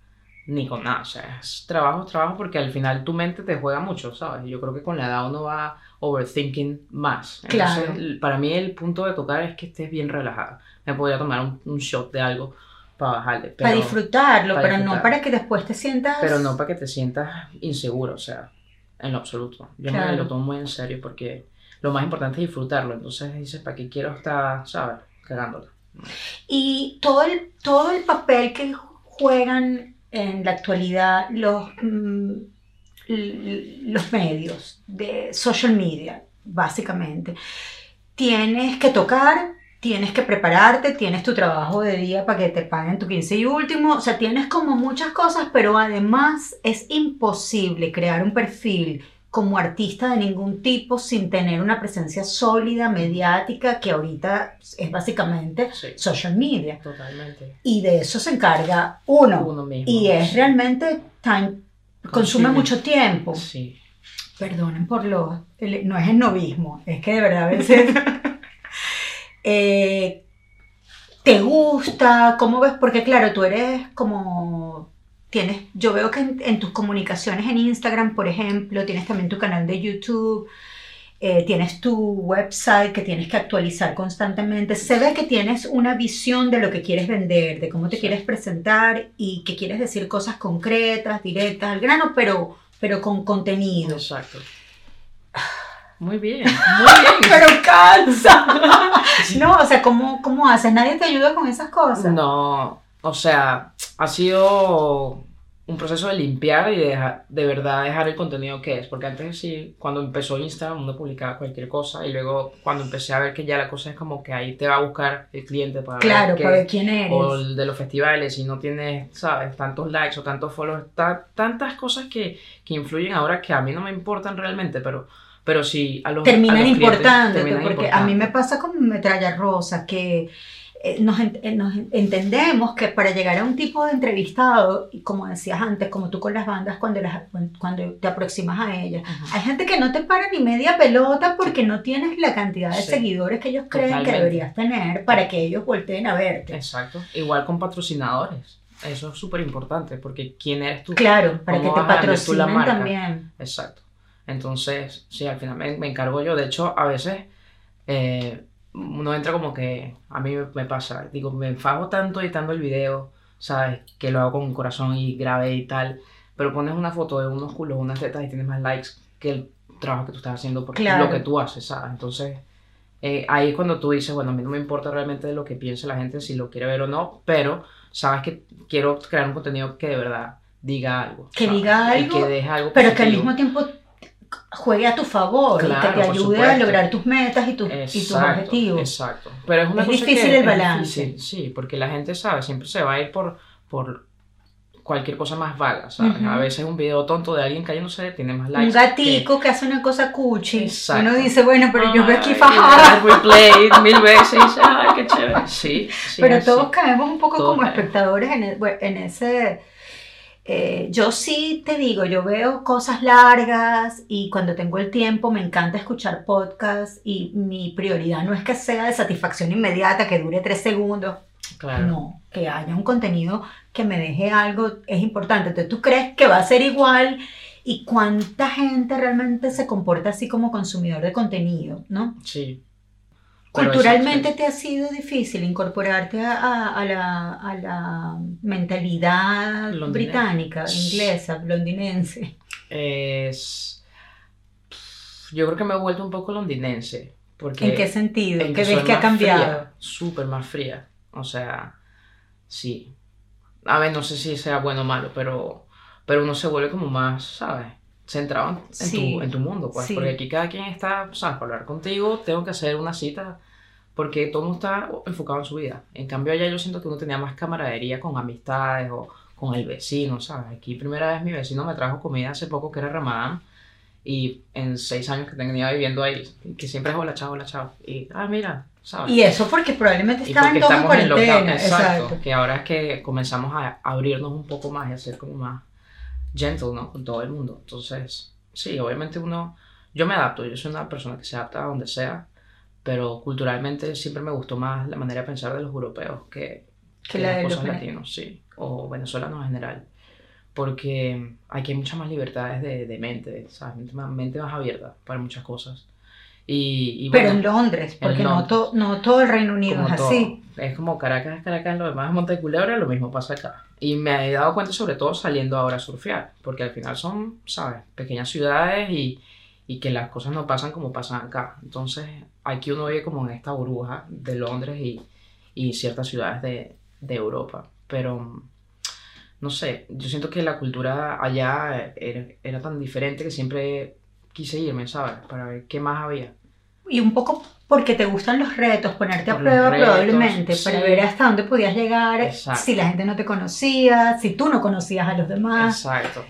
ni con nada, o sea, es trabajo, trabajo, porque al final tu mente te juega mucho, ¿sabes? Yo creo que con la edad uno va overthinking más. Entonces, Claro. para mí el punto de tocar es que estés bien relajada. Me podría tomar un, un shot de algo para bajarle, pero, para disfrutarlo, para pero no para que después te sientas. pero no para que te sientas inseguro, o sea, en lo absoluto. Yo me Claro. lo tomo muy en serio porque lo más importante es disfrutarlo. Entonces dices, ¿para qué quiero estar, sabes, cagándola? Y todo el, todo el papel que juegan en la actualidad los, mm, los medios de social media, básicamente. Tienes que tocar, tienes que prepararte, tienes tu trabajo de día para que te paguen tu 15 y último, o sea, tienes como muchas cosas, pero además es imposible crear un perfil como artista de ningún tipo sin tener una presencia sólida, mediática, que ahorita es básicamente Sí, social media. totalmente. Y de eso se encarga uno. Uno mismo. Y es sí. realmente time, consume mucho tiempo. Sí. Perdonen por lo, el- no es el novismo, es que de verdad a veces eh, te gusta, ¿cómo ves? Porque claro, tú eres como, tienes, yo veo que en, en tus comunicaciones en Instagram, por ejemplo, tienes también tu canal de YouTube, eh, tienes tu website que tienes que actualizar constantemente, se ve que tienes una visión de lo que quieres vender, de cómo te Sí. quieres presentar y que quieres decir cosas concretas, directas, al grano, pero, pero con contenido. Exacto. Muy bien, muy bien. Pero cansa. No, o sea, ¿cómo, ¿cómo haces? ¿Nadie te ayuda con esas cosas? No, o sea, ha sido un proceso de limpiar y de, dejar- de verdad dejar el contenido que es, porque antes sí, cuando empezó Instagram uno publicaba cualquier cosa y luego cuando empecé a ver que ya la cosa es como que ahí te va a buscar el cliente para Claro, ver qué- para ver quién eres. o el de los festivales y no tienes, sabes, tantos likes o tantos followers, ta- tantas cosas que, que influyen ahora que a mí no me importan realmente, pero, pero sí a los, terminan importando, terminan porque a mí me pasa con Metralla Rosa, que nos, eh, nos entendemos que para llegar a un tipo de entrevistado, y como decías antes, como tú con las bandas, cuando, las, cuando te aproximas a ellas, Ajá. hay gente que no te para ni media pelota porque no tienes la cantidad de Sí. seguidores que ellos creen que deberías tener para que ellos volteen a verte. Exacto. Igual con patrocinadores. Eso es súper importante porque quién eres tú. Claro, para que ¿Cómo te patrocinen también. Exacto. Entonces, sí, al final me, me encargo yo. De hecho, a veces eh, uno entra como que, a mí me, pasa, digo, me enfajo tanto editando el video, ¿sabes? Que lo hago con corazón y grave y tal, pero pones una foto de unos culos, unas tetas y tienes más likes que el trabajo que tú estás haciendo porque Claro. lo que tú haces, ¿sabes? Entonces, eh, ahí es cuando tú dices, bueno, a mí no me importa realmente lo que piense la gente, si lo quiere ver o no, pero sabes que quiero crear un contenido que de verdad diga algo. Que ¿sabes? diga Y algo, que deje algo Pero que al mismo tiempo juegue a tu favor y que te ayude a lograr tus metas y, tus y tus Exacto, objetivos. Exacto. Pero es una Es cosa difícil que el balance. difícil, sí, porque la gente sabe, siempre se va a ir por, por cualquier cosa más vaga, ¿sabes? A veces un video tonto de alguien cayéndose tiene más likes. Un gatico que... hace una cosa cuchi. Exacto. Uno dice, bueno, pero yo veo aquí Ay, fajada. replay mil veces y dice, ay, qué chévere. Sí, sí. Pero todos caemos un poco Todos como caemos. espectadores en, e- en ese... eh, yo sí te digo, yo veo cosas largas y cuando tengo el tiempo me encanta escuchar podcasts y mi prioridad no es que sea de satisfacción inmediata, que dure tres segundos, Claro. no, que haya un contenido que me deje algo es importante. Entonces tú crees que va a ser igual y cuánta gente realmente se comporta así como consumidor de contenido, ¿no? Sí. Culturalmente te ha sido difícil incorporarte a, a- a la, a la mentalidad Londinense. británica, inglesa, londinense. Es... Yo creo que me he vuelto un poco londinense. Porque ¿En qué sentido? en ¿Qué ves que ha cambiado? Súper más fría. O sea, sí. A ver, no sé si sea bueno o malo, pero, pero uno se vuelve como más, ¿sabes? Centrado en, en Sí, tu, en tu mundo, pues. sí. Porque aquí cada quien está, ¿sabes? Para hablar contigo, tengo que hacer una cita. Porque todo el mundo está enfocado en su vida. En cambio, allá yo siento que uno tenía más camaradería con amistades o con el vecino, ¿sabes? Aquí, primera vez mi vecino me trajo comida hace poco, que era Ramadán. Y en seis años que tenía viviendo ahí, que siempre es hola, chao, hola, chao. Y, ah, mira, ¿sabes? Y eso porque probablemente Y estaban porque todos en estamos en cuarentena. lockdown, exacto, exacto. Que ahora es que comenzamos a abrirnos un poco más y a ser como más gentle, ¿no? Con todo el mundo. Entonces, sí, obviamente uno, yo me adapto, yo soy una persona que se adapta a donde sea, pero culturalmente siempre me gustó más la manera de pensar de los europeos que, Que la de los latinos, sí, o venezolanos en general. Porque aquí hay muchas más libertades de, de mente, ¿sabes? Mente más, mente más abierta para muchas cosas. Y, y Pero en Londres, porque no, Londres. to- no todo el Reino Unido es así. Es como Caracas, Caracas, lo demás es Monteculebra, lo mismo pasa acá. Y me he dado cuenta sobre todo saliendo ahora a surfear, porque al final son, ¿sabes? Pequeñas ciudades y, y que las cosas no pasan como pasan acá. Entonces, aquí uno vive como en esta burbuja de Londres y, y ciertas ciudades de, de Europa. Pero, no sé, yo siento que la cultura allá era, era tan diferente que siempre quise irme, ¿sabes? Para ver qué más había. Y un poco porque te gustan los retos, ponerte a Por prueba retos, probablemente, sí. para ver hasta dónde podías llegar, Exacto. si la gente no te conocía, si tú no conocías a los demás. Exacto.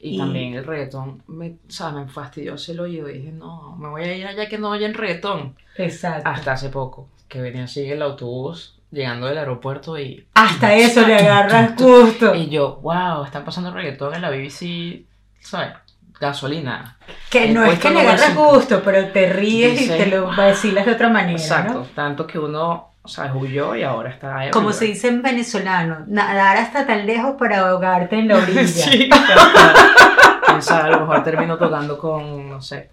Y, Y- también el reggaetón, me, ¿sabes? Me fastidió ese el oído y dije, no, me voy a ir allá que no oyen reggaetón. Exacto. Hasta hace poco, que venía así en el autobús, llegando del aeropuerto y... Hasta eso le agarras gusto. Y yo, wow, están pasando reggaetón en la BBC, ¿sabes? Gasolina. Que no es que le agarras gusto, pero te ríes y Dice- te lo vacilas de otra manera, Exacto. ¿no? Tanto que uno, ¿sabes? Huyó y ahora está Como everywhere. se dice en venezolano, nadar hasta tan lejos para ahogarte en la orilla. sí, sabe, a lo mejor termino tocando con, no sé,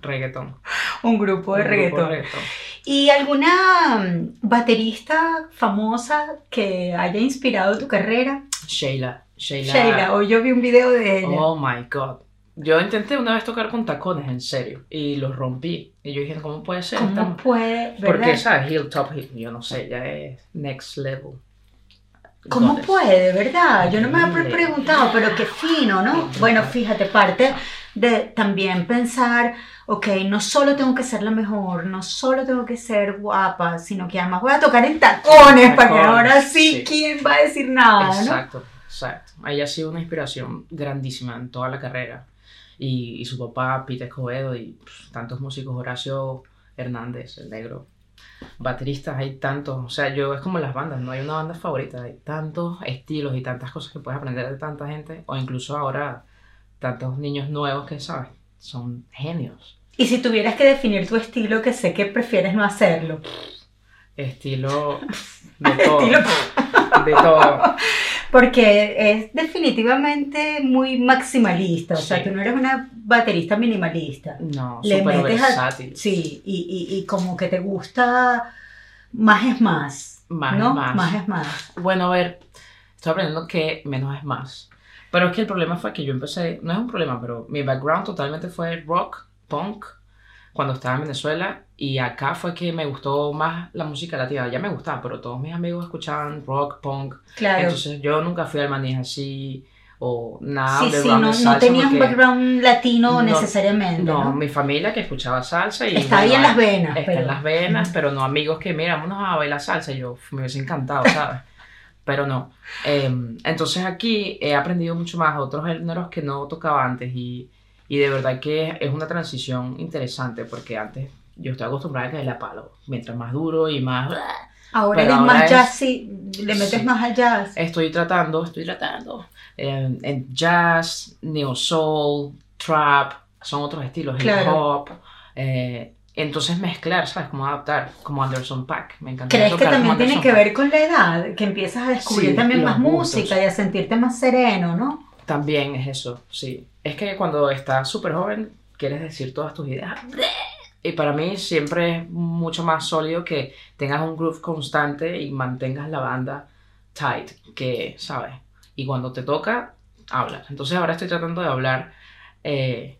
reggaetón. Un grupo de Un grupo reggaetón. reggaetón. ¿Y alguna mm, baterista famosa que haya inspirado tu carrera? Sheila. Sheila. Sheila, hoy yo vi un video de ella. Oh my god. Yo intenté una vez tocar con tacones, en serio, y los rompí. Y yo dije, ¿cómo puede ser? ¿Cómo Tan- puede, Porque, verdad? ¿sabes? Heel top heel. Yo no sé, ya es next level. ¿Cómo puede, verdad? Yo no me había preguntado, pero qué fino, ¿no? Bueno, fíjate, parte de también pensar, ok, no solo tengo que ser la mejor, no solo tengo que ser guapa, sino que además voy a tocar en tacones para que Tacones, ahora sí, sí. ¿quién va a decir nada, no? Exacto, exacto. Ella ha sido una inspiración grandísima en toda la carrera. Y, y su papá, Pete Escobedo, y pff, tantos músicos, Horacio Hernández, el negro. Bateristas, hay tantos. O sea, yo es como las bandas, no hay una banda favorita. Hay tantos estilos y tantas cosas que puedes aprender de tanta gente. O incluso ahora, tantos niños nuevos que, ¿sabes? Son genios. Y si tuvieras que definir tu estilo, que sé que prefieres no hacerlo. Estilo de todo. Estilo- De todo. Porque es definitivamente muy maximalista. O sea, tú no eres una baterista minimalista. No, Le súper metes a- versátil. Sí, y, y, y como que te gusta más es más. Más ¿no? es más. Más es más. Bueno, a ver, estoy aprendiendo que menos es más. Pero es que el problema fue que yo empecé, no es un problema, pero mi background totalmente fue rock, punk, cuando estaba en Venezuela. Y acá fue que me gustó más la música latina. Ya me gustaba, pero todos mis amigos escuchaban rock, punk. Claro. Entonces yo nunca fui al maní así o nada sí, de sí, no, de no salsa tenías un background latino No, necesariamente. No, No, mi familia que escuchaba salsa y... Está ahí en las venas. Está pero... en las venas, pero no amigos que, mira, vámonos a bailar salsa. Yo, "Uf, me hubiese encantado, ¿sabes? Pero no. Em, entonces aquí he aprendido mucho más otros géneros que no tocaba antes y, y de verdad que es una transición interesante porque antes yo estoy acostumbrada a que la palo. Mientras más duro y más... Ahora pero eres ahora más es- jazz, sí, le metes Sí. más al jazz. Estoy tratando, estoy tratando em, en jazz, neo soul, trap, son otros estilos, hip Claro. hop. eh, entonces mezclar, ¿sabes? Cómo adaptar, como Anderson Paak. Me encanta ¿Crees que también tiene que ver con la edad? Que empiezas a descubrir Sí, también más gustos. música y a sentirte más sereno, ¿no? También es eso, sí. Es que cuando estás súper joven, quieres decir todas tus ideas. Y para mí siempre es mucho más sólido que tengas un groove constante y mantengas la banda tight, que, ¿sabes? Y cuando te toca, hablas. Entonces ahora estoy tratando de hablar, eh,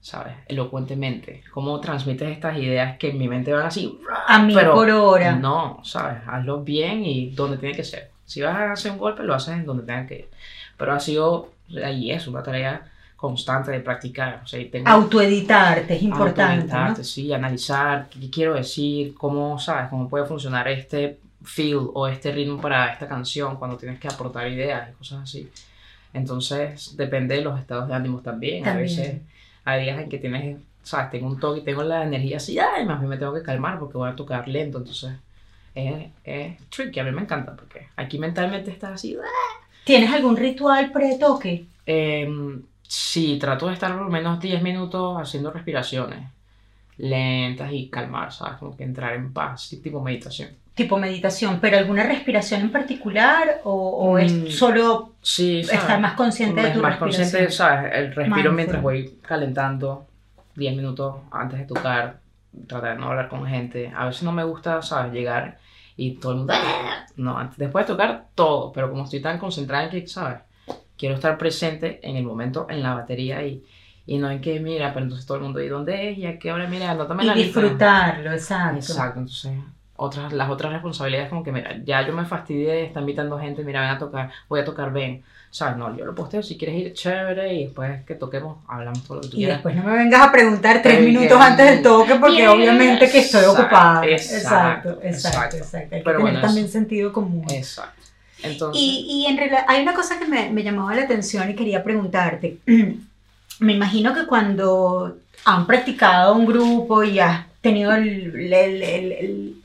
¿sabes? Elocuentemente. Cómo transmites estas ideas que en mi mente van así. A mí pero por hora. No, ¿sabes? Hazlo bien y donde tiene que ser. Si vas a hacer un golpe, lo haces en donde tenga que ir. Pero ha sido, ahí es, una tarea constante de practicar. O sea, y tengo Autoeditarte es importante, ¿no? autoeditarte, sí, analizar qué quiero decir, cómo, ¿sabes? Cómo puede funcionar este feel o este ritmo para esta canción cuando tienes que aportar ideas y cosas así. Entonces, depende de los estados de ánimo también. A También. veces hay días en que tienes, ¿sabes? Tengo un toque y tengo la energía así, ay, más bien me tengo que calmar porque voy a tocar lento. Entonces, es, es tricky, a mí me encanta porque aquí mentalmente estás así. ¿Tienes algún ritual pre-toque? Em, sí, trato de estar por lo menos 10 minutos haciendo respiraciones lentas y calmar, ¿sabes? Como que entrar en paz, tipo meditación. Tipo meditación, pero alguna respiración en particular o, o Mm, es solo Sí, estar más consciente de tu más respiración? consciente, ¿sabes? El respiro Mindful. mientras voy calentando 10 minutos antes de tocar, tratar de no hablar con gente. A veces no me gusta, ¿sabes? Llegar y todo el mundo... No, antes, después de tocar todo, pero como estoy tan concentrada en que, ¿sabes? Quiero estar presente en el momento, en la batería y, y no en que, mira, pero entonces todo el mundo, ¿y dónde es? ¿Y a qué hora? Mira, anótame Y la lista. disfrutarlo, exacto. Exacto, entonces otras, las otras responsabilidades como que, mira, ya yo me fastidié, está invitando gente, mira, ven a tocar, voy a tocar, ven. ¿Sabes? No, yo lo posteo, si quieres ir, chévere, y después que toquemos, hablamos todo lo que tú Y quieras. después no me vengas a preguntar tres minutos antes del toque porque obviamente que estoy ocupada. exacto, exacto, exacto. exacto. Hay que Pero tener bueno, también sentido común. Exacto. Entonces, Y, y en hay una cosa que me, me llamaba la atención y quería preguntarte. Me imagino que cuando han practicado un grupo y has tenido el,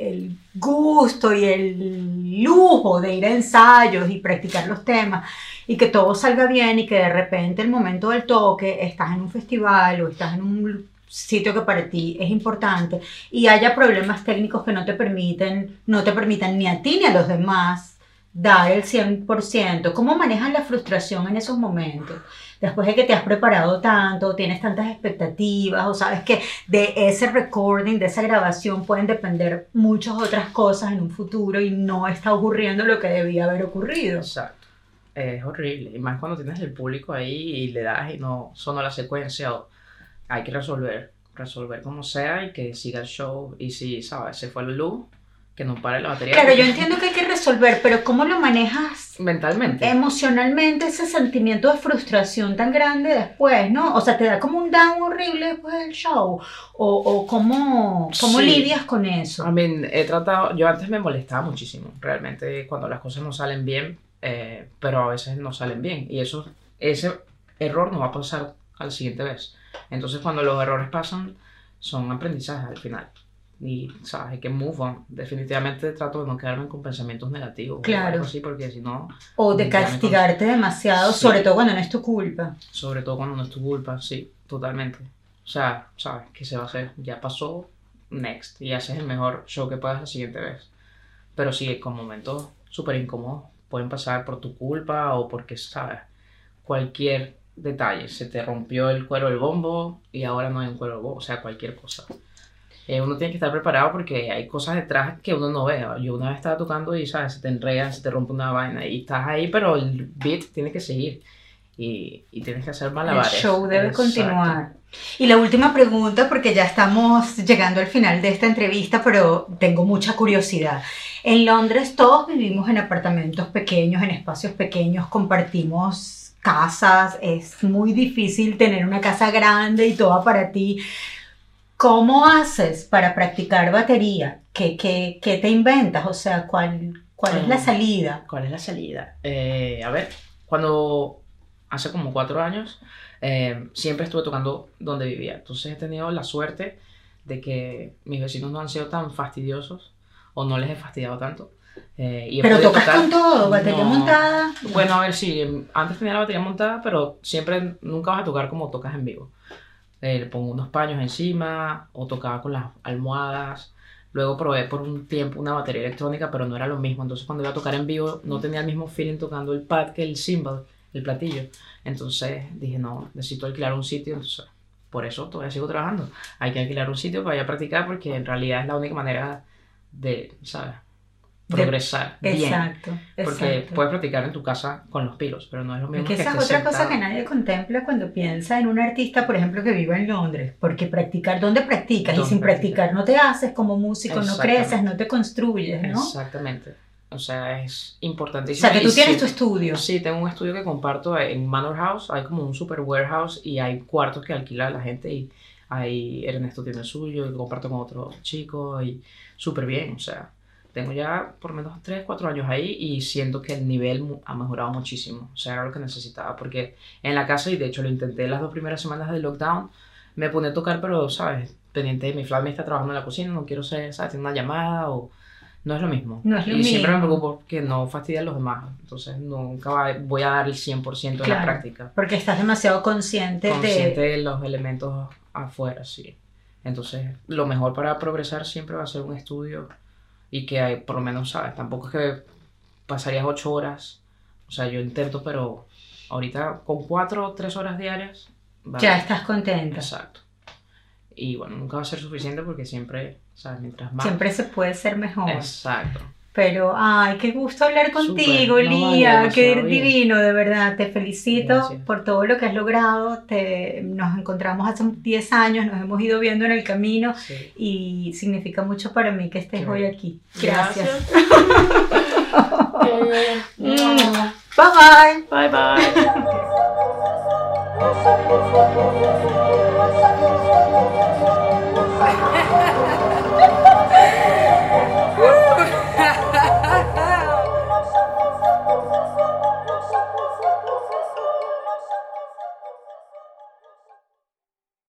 gusto y el lujo de ir a ensayos y practicar los temas y que todo salga bien y que de repente el momento del toque estás en un festival o estás en un sitio que para ti es importante y haya problemas técnicos que no te permiten, no te permitan ni a ti ni a los demás dar el 100%. ¿Cómo manejas la frustración en esos momentos? Después de que te has preparado tanto, tienes tantas expectativas, o sabes que de ese recording, de esa grabación, pueden depender muchas otras cosas en un futuro y no está ocurriendo lo que debía haber ocurrido. exacto. Es horrible. Y más cuando tienes el público ahí y le das y no sonó la secuencia. o- hay que resolver. Resolver como sea y que siga el show. Y si, ¿sabes? Se fue la luz, que no pare la batería. Claro, yo entiendo que hay que resolver, pero ¿cómo lo manejas Mentalmente. emocionalmente ese sentimiento de frustración tan grande después, ¿no? O sea, te da como un down horrible después del show. O, o cómo, cómo Sí. lidias con eso. I mean, he tratado, yo antes me molestaba muchísimo, realmente, cuando las cosas no salen bien, eh, pero a veces no salen bien. Y eso, ese error no va a pasar a la siguiente vez. Entonces, cuando los errores pasan, son aprendizajes al final. Y, ¿sabes? Hay que move on. Definitivamente trato de no quedarme con pensamientos negativos. o Claro. algo así, porque si no, O de castigarte demasiado, Sí. sobre todo cuando no es tu culpa. sobre todo cuando no es tu culpa, sí, totalmente. O sea, ¿sabes? ¿Qué se va a hacer? Ya pasó, next. Y haces el mejor show que puedas la siguiente vez. Pero sí, con momentos súper incómodos pueden pasar por tu culpa o porque, ¿sabes? Cualquier detalles. Se te rompió el cuero del bombo y ahora no hay un cuero del bombo, o sea, cualquier cosa. Eh, uno tiene que estar preparado porque hay cosas detrás que uno no ve. Yo una vez estaba tocando y, ¿sabes? Se te enreda, se te rompe una vaina y estás ahí, pero el beat tiene que seguir y, y tienes que hacer malabares. El show debe Exacto. continuar. Y la última pregunta, porque ya estamos llegando al final de esta entrevista, pero tengo mucha curiosidad. En Londres todos vivimos en apartamentos pequeños, en espacios pequeños, compartimos casas, es muy difícil tener una casa grande y toda para ti. ¿Cómo haces para practicar batería? ¿Qué, qué, qué te inventas? O sea, ¿cuál, cuál es la Mm. salida? ¿Cuál es la salida? Eh, a ver, cuando hace como cuatro años, eh, siempre estuve tocando donde vivía. Entonces he tenido la suerte de que mis vecinos no han sido tan fastidiosos o no les he fastidiado tanto. Eh, y Pero tocas tocar- con todo, batería No. montada. Bueno, a ver, sí, antes tenía la batería montada, pero siempre nunca vas a tocar como tocas en vivo. Eh, le pongo unos paños encima o tocaba con las almohadas. Luego probé por un tiempo una batería electrónica, pero no era lo mismo. Entonces cuando iba a tocar en vivo no tenía el mismo feeling tocando el pad que el cymbal, el platillo. Entonces dije, no, necesito alquilar un sitio. Entonces, por eso todavía sigo trabajando. Hay que alquilar un sitio para ir a practicar porque en realidad es la única manera de, ¿sabes? De- Progresar bien. Exacto, Porque exacto. puedes practicar en tu casa con los pilos, pero no es lo mismo Porque que esa es otra cosa que nadie contempla cuando piensa en un artista, por ejemplo, que viva en Londres. Porque practicar, ¿dónde practicas? Y ¿Dónde sin practicas? practicar no te haces como músico, no creces, no te construyes, ¿no? Exactamente. O sea, es O importantísimo. sea, que Y tú tienes sí- tu estudio. Sí, tengo un estudio que comparto en Manor House. Hay como un super warehouse y hay cuartos que alquila la gente y ahí Ernesto tiene el suyo y comparto con otro chico y súper bien. O sea, tengo ya por lo menos 3, 4 años ahí y siento que el nivel ha mejorado muchísimo. O sea, era lo que necesitaba porque en la casa, y de hecho lo intenté las dos primeras semanas del lockdown, me pone a tocar, pero, ¿sabes? Pendiente de mi flat me está trabajando en la cocina, no quiero ser, ¿sabes? Tener una llamada o... No es lo mismo. No es lo y siempre me mismo. preocupo que no fastidien a los demás. Entonces nunca voy a dar el 100% en la Claro. práctica. Porque estás demasiado consciente, Consciente de... de los elementos afuera, sí. Entonces, lo mejor para progresar siempre va a ser un estudio y que hay, por lo menos, ¿sabes? Tampoco es que pasarías ocho horas. O sea, yo intento, pero ahorita con cuatro o tres horas diarias. Ya estás contenta. Exacto. Y bueno, nunca va a ser suficiente porque siempre, ¿sabes? Mientras más. Siempre se puede ser mejor. Exacto. Pero, ay, qué gusto hablar contigo, Super, no Lía, qué divino, de verdad, te felicito por todo lo que has logrado, te, nos encontramos hace 10 años, nos hemos ido viendo en el camino y significa mucho para mí que estés hoy aquí. Gracias. Gracias. bye bye. Bye bye.